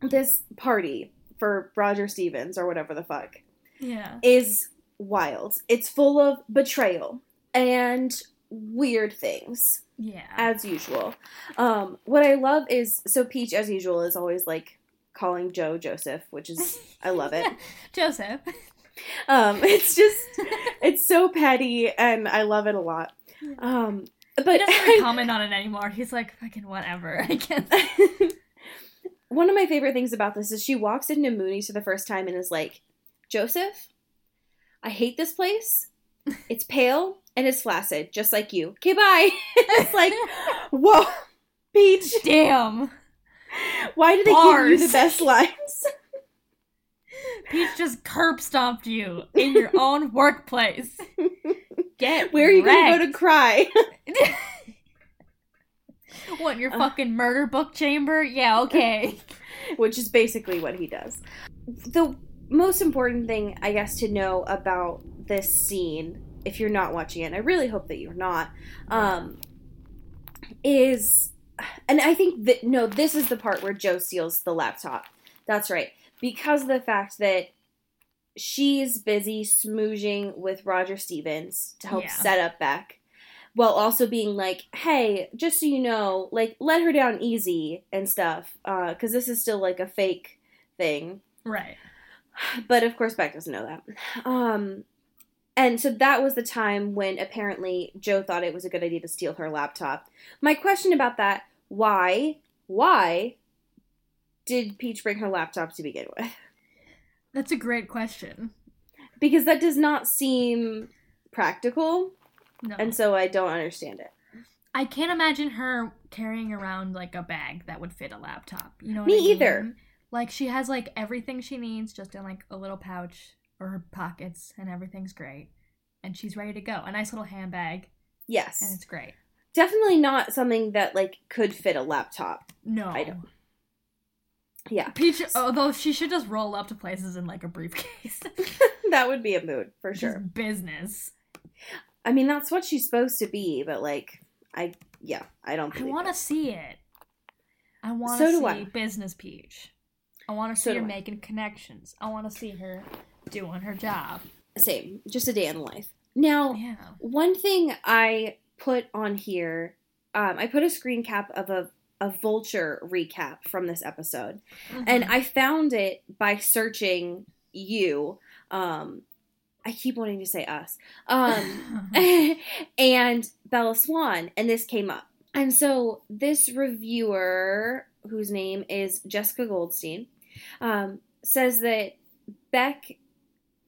this party for Roger Stevens or whatever the fuck yeah. is wild. It's full of betrayal and weird things. Yeah. as usual. Um, what I love is so Peach, as usual, is always like calling Joe Joseph, which is I love it. Joseph. Um, [laughs] it's just it's so petty, and I love it a lot. Um, He but doesn't really [laughs] comment on it anymore. He's like, fucking whatever. [laughs] I guess. one of my favorite things about this is she walks into Mooney's for the first time and is like, Joseph, I hate this place. It's pale and it's flaccid, just like you. Okay, bye. it's like, whoa, Peach. Damn. Why do they give you the best lines? Peach just curb stomped you in your [laughs] own workplace. Get Where are you going to go to cry? [laughs] What, in your Uh. fucking murder book chamber? Yeah, okay. [laughs] Which is basically what he does. The most important thing, I guess, to know about this scene, if you're not watching it, and I really hope that you're not, um, is, and I think that, no, this is the part where Joe steals the laptop. That's right. Because of the fact that she's busy smooging with Roger Stevens to help Yeah. set up Beck, while also being like, hey, just so you know, like, let her down easy and stuff, because this is still like a fake thing. right. But of course, Beck doesn't know that. Um, and so that was the time when apparently Joe thought it was a good idea to steal her laptop. My question about that why, why did Peach bring her laptop to begin with? That's a great question. Because that does not seem practical, No. and so I don't understand it. I can't imagine her carrying around like a bag that would fit a laptop. You know what Me I mean? either. Like she has like everything she needs just in like a little pouch or her pockets and everything's great. And she's ready to go. A nice little handbag Yes. and it's great. Definitely not something that, like, could fit a laptop. No. I don't- Yeah. Peach although she should just roll up to places in like a briefcase. [laughs] [laughs] that would be a mood, for Just sure. business. I mean, that's what she's supposed to be, but, like, I, yeah, I don't I want to see it. I want to do see business Peach. I want to So see her do I. making connections. I want to see her doing her job. Same, just a day in the life. Now, Yeah. one thing I put on here, um, I put a screen cap of a, a vulture recap from this episode, and Mm-hmm. I found it by searching you. Um, I keep wanting to say us. Um, [laughs] [laughs] and Bella Swan, and this came up. And so this reviewer, whose name is Jessica Goldstein, um, says that Beck,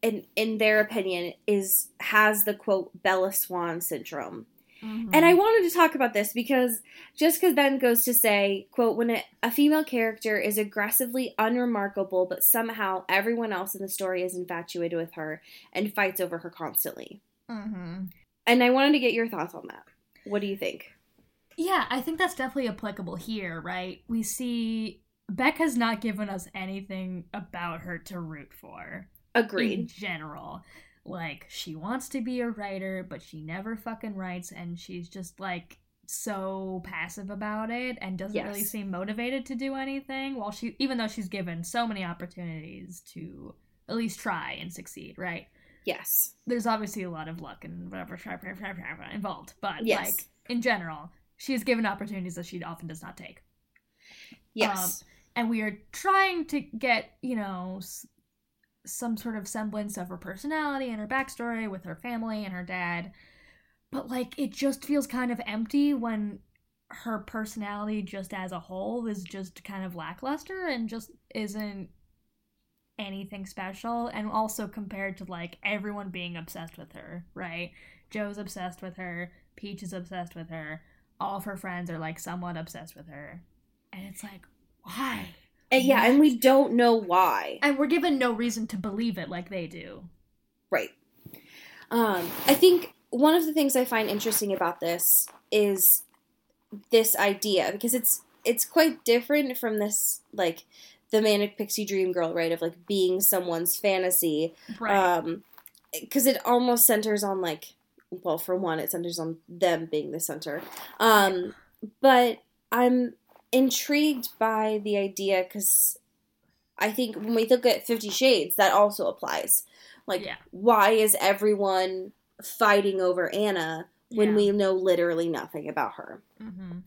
in in their opinion, is has the quote Bella Swan syndrome. Mhm. And I wanted to talk about this because Jessica then goes to say, quote, when a, a female character is aggressively unremarkable, but somehow everyone else in the story is infatuated with her and fights over her constantly. Mm-hmm. And I wanted to get your thoughts on that. What do you think? Yeah, I think that's definitely applicable here, right? We see Beck has not given us anything about her to root for. In Agreed. general. Like, she wants to be a writer, but she never fucking writes, and she's just like so passive about it and doesn't really seem motivated to do anything. While she, even though she's given so many opportunities to at least try and succeed, right? Yes. there's obviously a lot of luck and whatever involved, but Yes. like in general, she is given opportunities that she often does not take. Yes. Um, and we are trying to get, you know, some sort of semblance of her personality and her backstory with her family and her dad. But like it just feels kind of empty when her personality just as a whole is just kind of lackluster and just isn't anything special and also compared to like everyone being obsessed with her, right? Joe's obsessed with her, Peach is obsessed with her, all of her friends are like somewhat obsessed with her. And it's like, why? And yeah, and we don't know why. And we're given no reason to believe it like they do. Right. Um, I think one of the things I find interesting about this is this idea because it's it's quite different from this like the manic pixie dream girl right of like being someone's fantasy Right. um because it almost centers on like well for one it centers on them being the center um but i'm intrigued by the idea because i think when we look at 50 shades that also applies like Yeah. why is everyone fighting over anna when Yeah. we know literally nothing about her hmm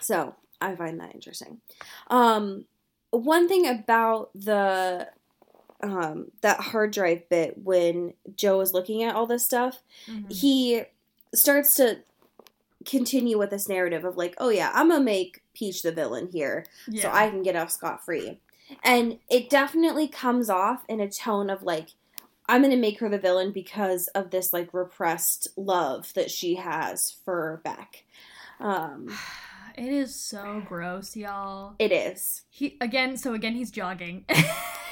so I find that interesting. Um, one thing about the um, that hard drive bit when Joe is looking at all this stuff, Mm-hmm. he starts to continue with this narrative of like, oh yeah, I'm gonna make Peach the villain here, Yeah. so I can get off scot free, and it definitely comes off in a tone of like. I'm gonna make her the villain because of this like repressed love that she has for Beck. Um, [sighs] It is so gross, y'all. it is. He again, so again he's jogging. [laughs]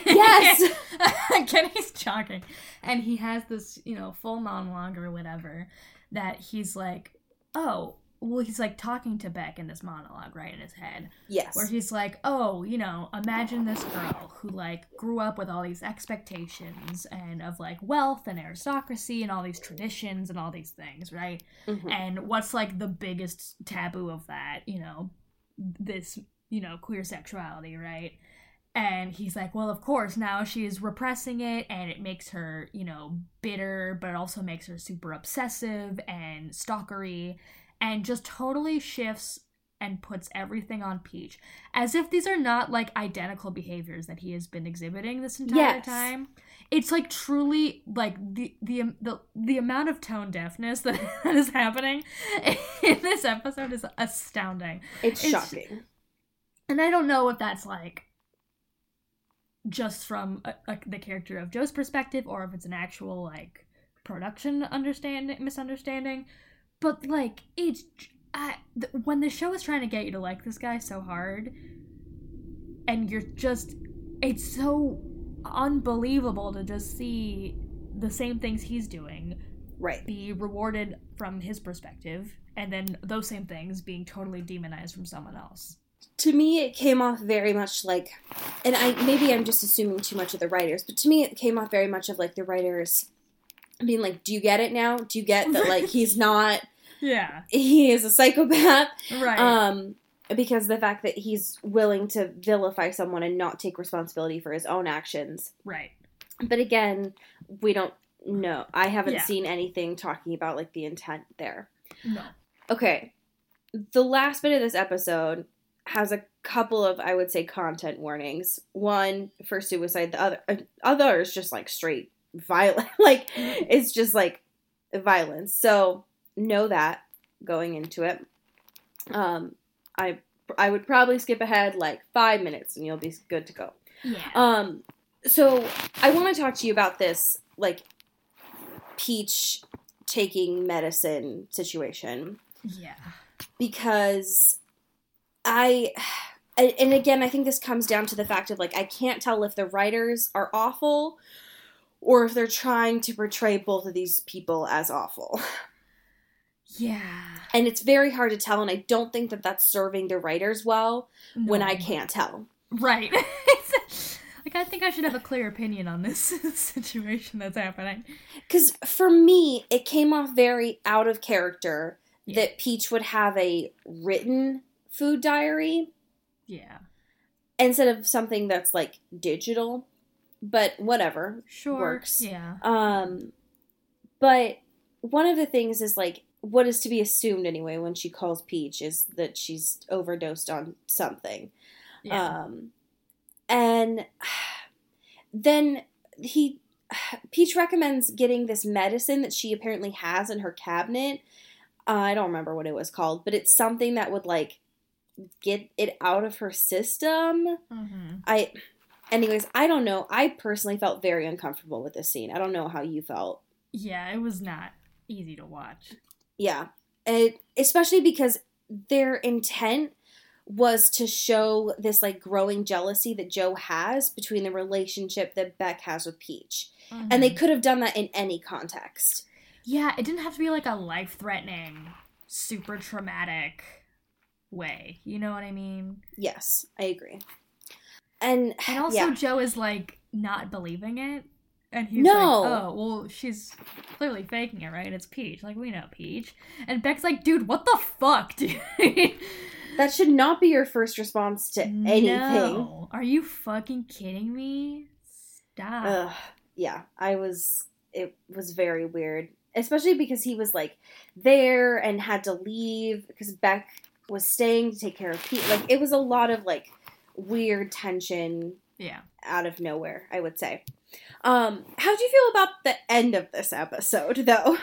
Yes. [laughs] again he's jogging. And he has this, you know, full monologue or whatever that he's like, "Oh, well he's like talking to Beck in this monologue right in his head Yes. where he's like, "Oh, you know, imagine this girl who like grew up with all these expectations and of like wealth and aristocracy and all these traditions and all these things, right? Mhm. And what's like the biggest taboo of that, you know, this, you know, queer sexuality, right? And he's like, well, of course, now she's repressing it and it makes her, you know, bitter, but it also makes her super obsessive and stalkery and just totally shifts and puts everything on Peach. As if these are not like identical behaviors that he has been exhibiting this entire Yes. time. It's like truly like the the um, the the amount of tone deafness that, [laughs] that is happening in this episode is astounding. It's, it's- shocking. And I don't know what that's like just from uh uh the character of Joe's perspective or if it's an actual like production understanding misunderstanding. But like it's I, th- when the show is trying to get you to like this guy so hard and you're just it's so unbelievable to just see the same things he's doing Right. be rewarded from his perspective and then those same things being totally demonized from someone else. To me, it came off very much like, and I maybe I'm just assuming too much of the writers, but to me, it came off very much of like the writers being like, "Do you get it now? Do you get that like [laughs] he's not Yeah. he is a psychopath?" Right. Um, because the fact that he's willing to vilify someone and not take responsibility for his own actions. right. But again, we don't know. I haven't Yeah. seen anything talking about like the intent there. No. Okay. The last bit of this episode has a couple of, I would say, content warnings. One for suicide, the other, uh, other is just like straight violent. [laughs] like, it's just like violence. So, know that going into it. Um, I, I would probably skip ahead like five minutes and you'll be good to go. Yeah. Um, so I want to talk to you about this, like, Peach taking medicine situation yeah. because I, [sighs] and again, I think this comes down to the fact of like, I can't tell if the writers are awful or if they're trying to portray both of these people as awful. [laughs] Yeah. And it's very hard to tell, and I don't think that that's serving the writers well when I can't tell. Right. [laughs] like I think I should have a clear opinion on this [laughs] situation that's happening. Because for me, it came off very out of character Yeah. that Peach would have a written food diary Yeah. instead of something that's like digital. But whatever. Sure. Works. Yeah. Um, but one of the things is like what is to be assumed anyway when she calls Peach is that she's overdosed on something. Yeah. Um, and [sighs] then he, [sighs] Peach recommends getting this medicine that she apparently has in her cabinet. Uh, I don't remember what it was called, but it's something that would like get it out of her system. mm-hmm. I, anyways, I don't know. I personally felt very uncomfortable with this scene. I don't know how you felt. Yeah, it was not easy to watch. Yeah, and especially because their intent was to show this like growing jealousy that Joe has between the relationship that Beck has with Peach. And they Mhm. could have done that in any context. yeah, it didn't have to be like a life threatening, super traumatic way. You know what I mean? Yes, I agree. And, And also, yeah. Joe is like not believing it. And he's No. like, oh, well, she's clearly faking it, right? It's Peach. Like, we know Peach. And Beck's like, dude, what the fuck, [laughs] dude? that should not be your first response to anything. No. Are you fucking kidding me? Stop. Ugh, yeah, I was. It was very weird, especially because he was like there and had to leave because Beck was staying to take care of Pete. Like it was a lot of like weird tension Yeah. out of nowhere. I would say. Um, how do you feel about the end of this episode, though?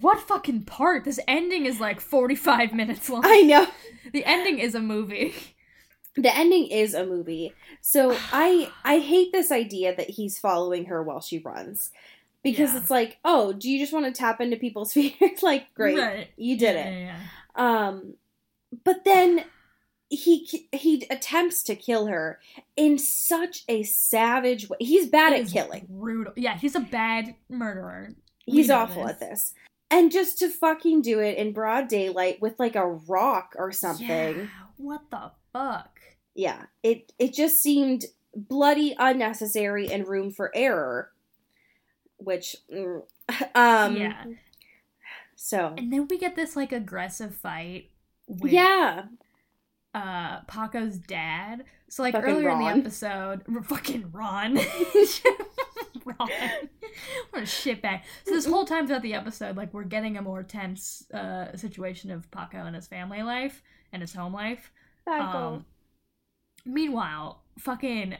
What fucking part? This ending is like 45 minutes long. I know The ending is a movie. the ending is a movie, so I I hate this idea that he's following her while she runs. Because Yeah. it's like, oh, do you just want to tap into people's [laughs] fears? like, great, Right. you did Yeah, it. yeah, yeah. Um, but then he he attempts to kill her in such a savage way. He's bad It at killing. Brutal. Yeah, he's a bad murderer. He's awful at this. And just to fucking do it in broad daylight with like a rock or something. Yeah, what the fuck? Yeah, it it just seemed bloody unnecessary and room for error. Which mm, [laughs] um yeah. so And then we get this like aggressive fight with yeah. uh Paco's dad. So like Fucking earlier in the episode, r- fucking Ron. [laughs] Ron. What a shitbag. So this whole time throughout the episode, like we're getting a more tense uh situation of Paco and his family life and his home life. Um, meanwhile, fucking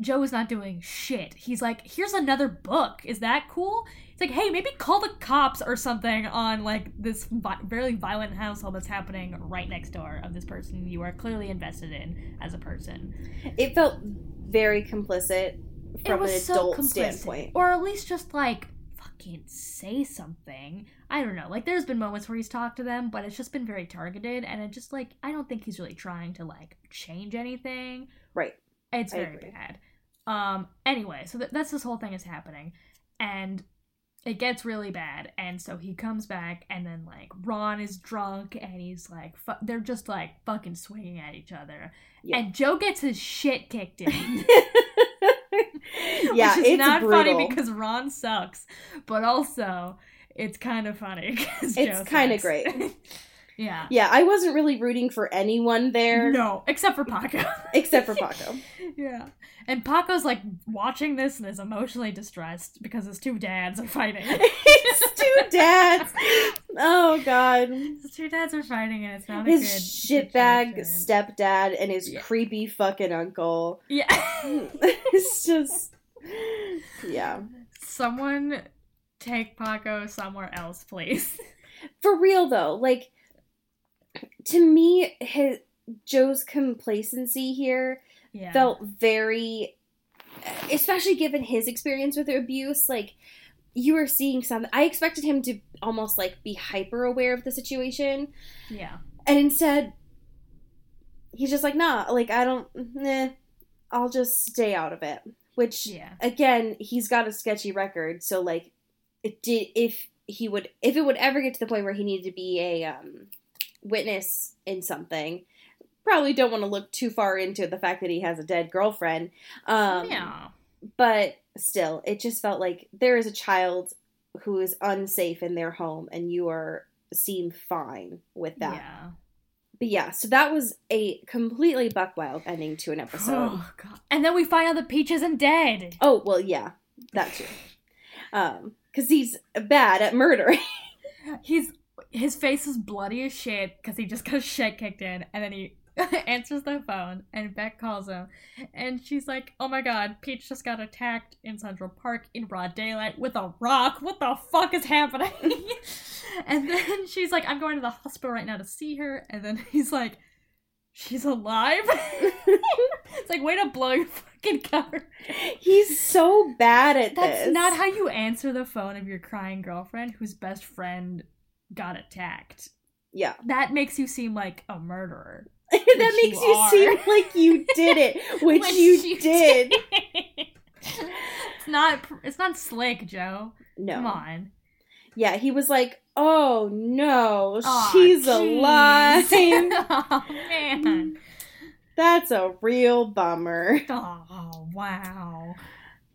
Joe is not doing shit. He's like, here's another book. Is that cool? He's like, hey, maybe call the cops or something on like this vi- very violent household that's happening right next door of this person you are clearly invested in as a person. it felt very complicit from an so adult complicit. standpoint. Or at least just like fucking say something. I don't know. Like there's been moments where he's talked to them, but it's just been very targeted and it just like I don't think he's really trying to like change anything. Right. It's I very agree. bad. Um anyway, so th- that's this whole thing is happening and it gets really bad and so he comes back and then like Ron is drunk and he's like fu- they're just like fucking swinging at each other. Yeah. And Joe gets his shit kicked in. [laughs] yeah, it's not brutal. funny because Ron sucks, but also it's kind of funny. It's Joe kinda great. [laughs] yeah. yeah, I wasn't really rooting for anyone there No, except for Paco. except for [laughs] Paco. yeah. And Paco's like watching this and is emotionally distressed because his two dads are fighting. [laughs] his two dads. Oh god. his two dads are fighting and it's not a His shitbag stepdad and his Yeah. creepy fucking uncle. Yeah. [laughs] it's just yeah. Someone take Paco somewhere else, please. For real though, like to me his Joe's complacency here Yeah. felt very especially given his experience with abuse like you were seeing something i expected him to almost like be hyper aware of the situation yeah. and instead he's just like nah like i don't nah, i'll just stay out of it which Yeah. again he's got a sketchy record so like it did if he would if it would ever get to the point where he needed to be a um, witness in something probably don't want to look too far into the fact that he has a dead girlfriend um yeah. but still it just felt like there is a child who is unsafe in their home and you are seem fine with that Yeah. but yeah so that was a completely buck wild ending to an episode Oh god. And then we find out that Peach isn't dead. oh well yeah that too um because he's bad at murdering He's his face is bloody as shit because he just got [laughs] shit kicked in, and then he [laughs] answers the phone, and Beck calls him, and she's like, "Oh my god, Peach just got attacked in Central Park in broad daylight with a rock. What the fuck is happening?" [laughs] and then she's like, "I'm going to the hospital right now to see her," and then he's like. She's alive. it's like way to blow your fucking cover. he's so bad at That's this not how you answer the phone of your crying girlfriend whose best friend got attacked. yeah That makes you seem like a murderer. [laughs] that makes you you, seem like you did it, [laughs] which, Which you, did. it's not. It's not slick, Joe. No. Come on. Yeah, he was like, "Oh no, she's jeez. alive." [laughs] oh man. That's a real bummer. Oh wow.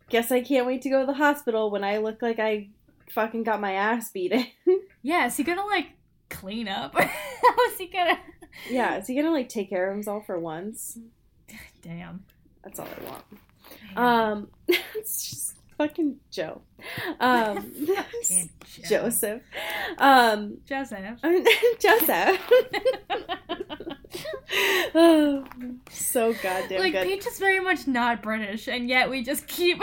Guess I can't wait to go to the hospital when I look like I fucking got my ass beaten. [laughs] Yeah, is he gonna like clean up? [laughs] How is he gonna? [laughs] yeah, is he gonna like take care of himself for once? Damn. That's all I want. Man. Um, it's just fucking Joe. Um, Fucking Joe. Joseph. Um, Joseph. Joseph. oh, so goddamn like good. Peach is very much not British, and yet we just keep.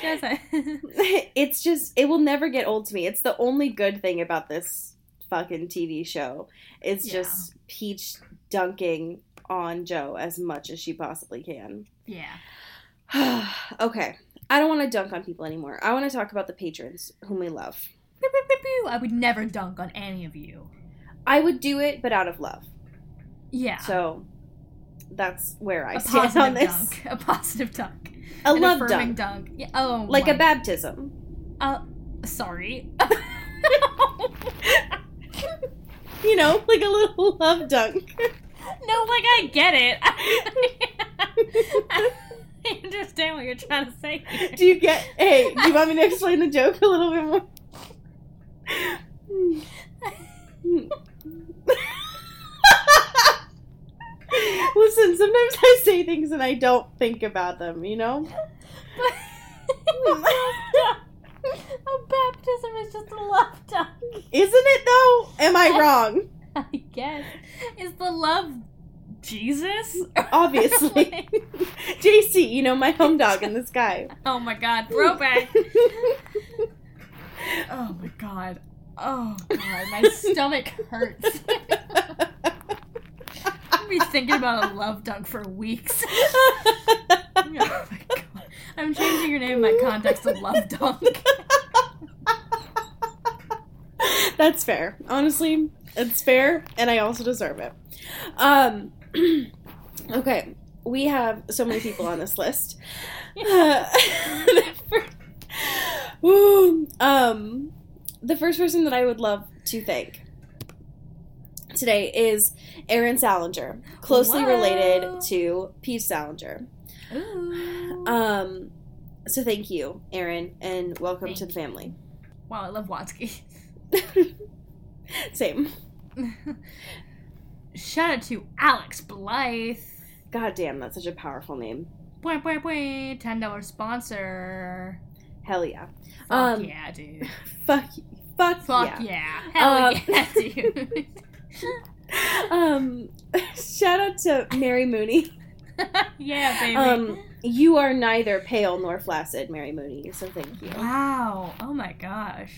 [laughs] It's just it will never get old to me. It's the only good thing about this fucking TV show. It's Yeah. just Peach dunking on Joe as much as she possibly can. yeah. [sighs] okay. I don't want to dunk on people anymore. I want to talk about the patrons whom we love. I would never dunk on any of you. I would do it, but out of love. Yeah. So that's where I a stand on this. dunk. A positive dunk. A An love dunk. dunk. Yeah. Oh. Like my- a baptism. Uh, sorry. [laughs] You know, like a little [laughs] love dunk. no, like I get it. [laughs] I understand what you're trying to say. here. Do you get hey, do you want me to explain the joke a little bit more? Listen, sometimes I say things and I don't think about them, you know? [laughs] a baptism is just a love dunk. Isn't it though? Am I wrong? [laughs] I guess. Is the love Jesus? [laughs] Obviously. JC, you know, my home dog in the sky. oh my god, throwback. Oh my god. Oh god, my stomach hurts. I'll be thinking about a love dunk for weeks. [laughs] Oh my god. I'm changing your name in my context of love dunk. That's fair. Honestly, it's fair, and I also deserve it. Um, [clears throat] okay, we have so many people on this list. Uh, [laughs] [laughs] Ooh, um, the first person that I would love to thank today is Aaron Salinger, closely Whoa. related to Pete Salinger. Ooh. Um, so thank you, Aaron, and welcome to the family. wow, I love Watsky. [laughs] Same. [laughs] Shout out to Alex Blythe. God damn, that's such a powerful name. Bwah, bwah, bwah. Ten dollar sponsor. Hell yeah. Fuck Um, yeah, dude. [laughs] Fuck. Fuck, Fuck yeah. yeah. Hell Um, yeah, dude. [laughs] Um, shout out to Mary Mooney. [laughs] yeah, baby. Um, you are neither pale nor flaccid, Mary Mooney. So thank you. wow. Oh my gosh.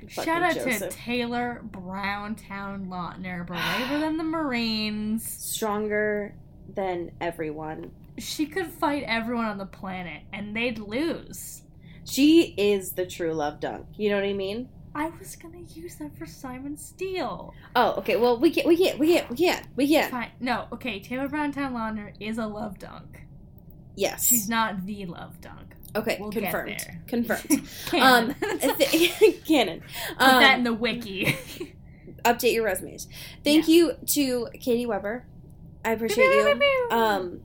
Fucking Shout out Joseph. to Taylor Browntown Lautner, braver than the Marines. Stronger than everyone. She could fight everyone on the planet, and they'd lose. She is the true love dunk. You know what I mean? I was gonna use that for Simon Steele. Oh, okay. Well, we can't. We can't. We can't. We can't. We can't. Fine. No, okay. Taylor Brown Town Lautner is a love dunk. Yes. She's not the love dunk. okay. We'll get confirmed. Confirmed. [laughs] Canon. [laughs] [laughs] um, Put th- canon. Um, that in the wiki. update your resumes. Thank you to Katie Weber. I appreciate you. Um,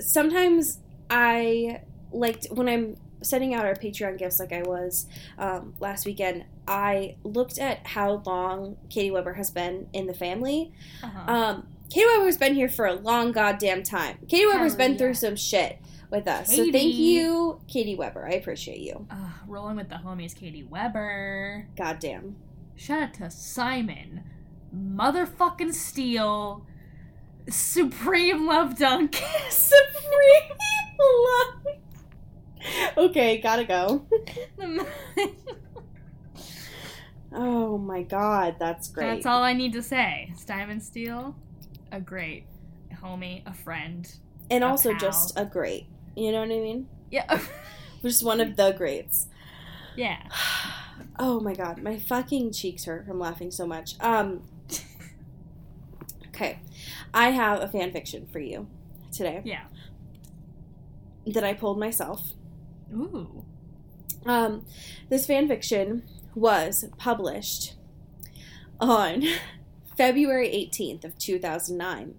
sometimes I liked when I'm sending out our Patreon gifts, like I was um, last weekend. I looked at how long Katie Weber has been in the family. Uh-huh. Um, Katie Weber has been here for a long goddamn time. Katie Weber's Hell been yeah. through some shit with us. So thank you, Katie Weber. I appreciate you. Ugh, rolling with the homies, Katie Weber. Goddamn. Shout out to Simon, motherfucking Steele. Supreme Love Dunk. [laughs] Supreme love. Okay, gotta go. [laughs] [laughs] Oh my god, that's great. That's all I need to say. Simon Steele, a great homie, a friend. and a also pal. just a great. You know what I mean? Yeah. [laughs] Just one of the greats. yeah. [sighs] Oh my god, my fucking cheeks hurt from laughing so much. Um Okay. I have a fan fiction for you today Yeah. that I pulled myself. Ooh. Um, this fan fiction was published on [laughs] February 18th of 2009.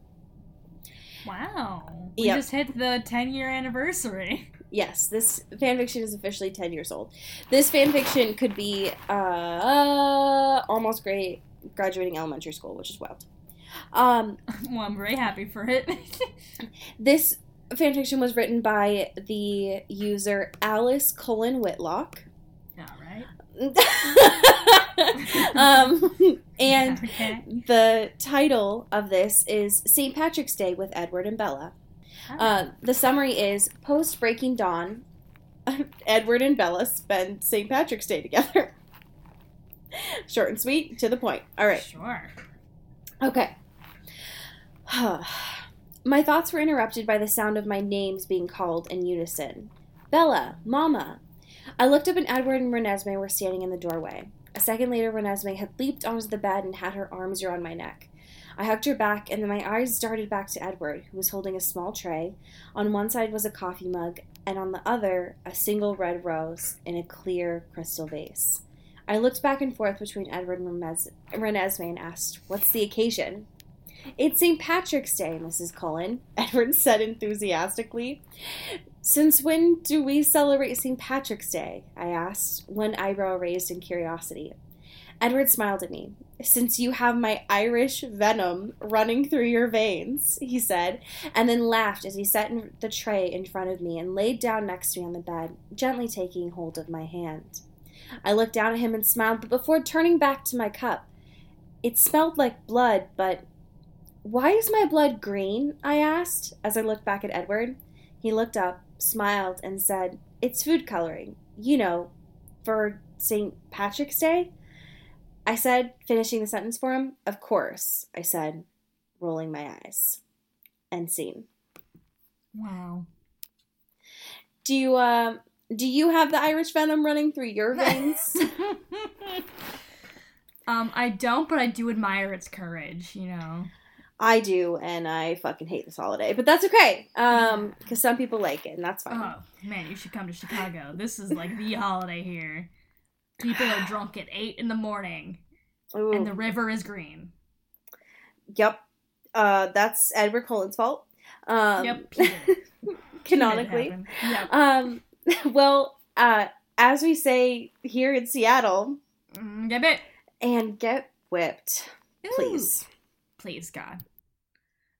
Wow. We Yep. just hit the 10 year anniversary. [laughs] Yes, this fan fiction is officially 10 years old. This fan fiction could be uh, almost great graduating elementary school, which is wild. Um, [laughs] well, I'm very happy for it. this fan fiction was written by the user Alice Cullen Whitlock. All right. [laughs] um, and [laughs] Okay. the title of this is St. Patrick's Day with Edward and Bella. Uh, the summary is post Breaking Dawn, [laughs] Edward and Bella spend St. Patrick's Day together. Short and sweet, to the point. All right. Sure. Okay. [sighs] my thoughts were interrupted by the sound of my names being called in unison Bella, Mama. I looked up and Edward and Renesmee were standing in the doorway. A second later, Renesmee had leaped onto the bed and had her arms around my neck. I hugged her back, and then my eyes darted back to Edward, who was holding a small tray. On one side was a coffee mug, and on the other, a single red rose in a clear crystal vase. I looked back and forth between Edward and Renesmee and asked, What's the occasion? It's St. Patrick's Day, Mrs. Cullen, [laughs] Edward said enthusiastically. Since when do we celebrate St. Patrick's Day? I asked, one eyebrow raised in curiosity. Edward smiled at me. Since you have my Irish venom running through your veins, he said, and then laughed as he set the tray in front of me and laid down next to me on the bed, gently taking hold of my hand. I looked down at him and smiled, but before turning back to my cup, it smelled like blood, but why is my blood green? I asked as I looked back at Edward. He looked up, smiled, and said, It's food coloring. You know, for St. Patrick's Day? I said, finishing the sentence for him. Of course, I said, rolling my eyes. End scene. Wow. Do you, uh, do you have the Irish venom running through your [laughs] veins? um, I don't, but I do admire its courage, you know. I do, and I fucking hate this holiday, but that's okay. Um, because some people like it, and that's fine. Oh, man, you should come to Chicago. This is like the holiday here. People are drunk at 8 in the morning, Ooh. and the river is green. Yep. Uh, that's Edward Cullen's fault. Um, Yep. Canonically. [laughs] Made it happen. Yep. Um, [laughs] well, uh, as we say here in Seattle, Mm, Get it. and get whipped, Ooh. please. Please, God.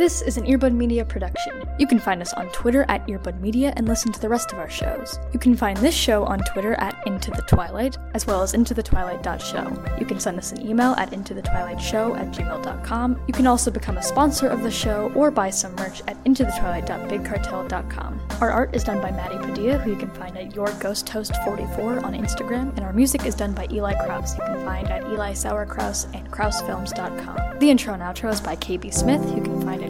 This is an Earbud Media production. You can find us on Twitter at Earbud Media and listen to the rest of our shows. You can find this show on Twitter at Into the Twilight, as well as Into the Twilight.show. You can send us an email at Into the Twilight Show at gmail.com. You can also become a sponsor of the show or buy some merch at IntoTheTwilight.BigCartel.com. Our art is done by Maddie Padilla, who you can find at Your Ghost Toast 44 on Instagram, and our music is done by Eli Kraus. You can find at Eli Sauerkraus and KrausFilms.com. The intro and outro is by KB Smith, who you can find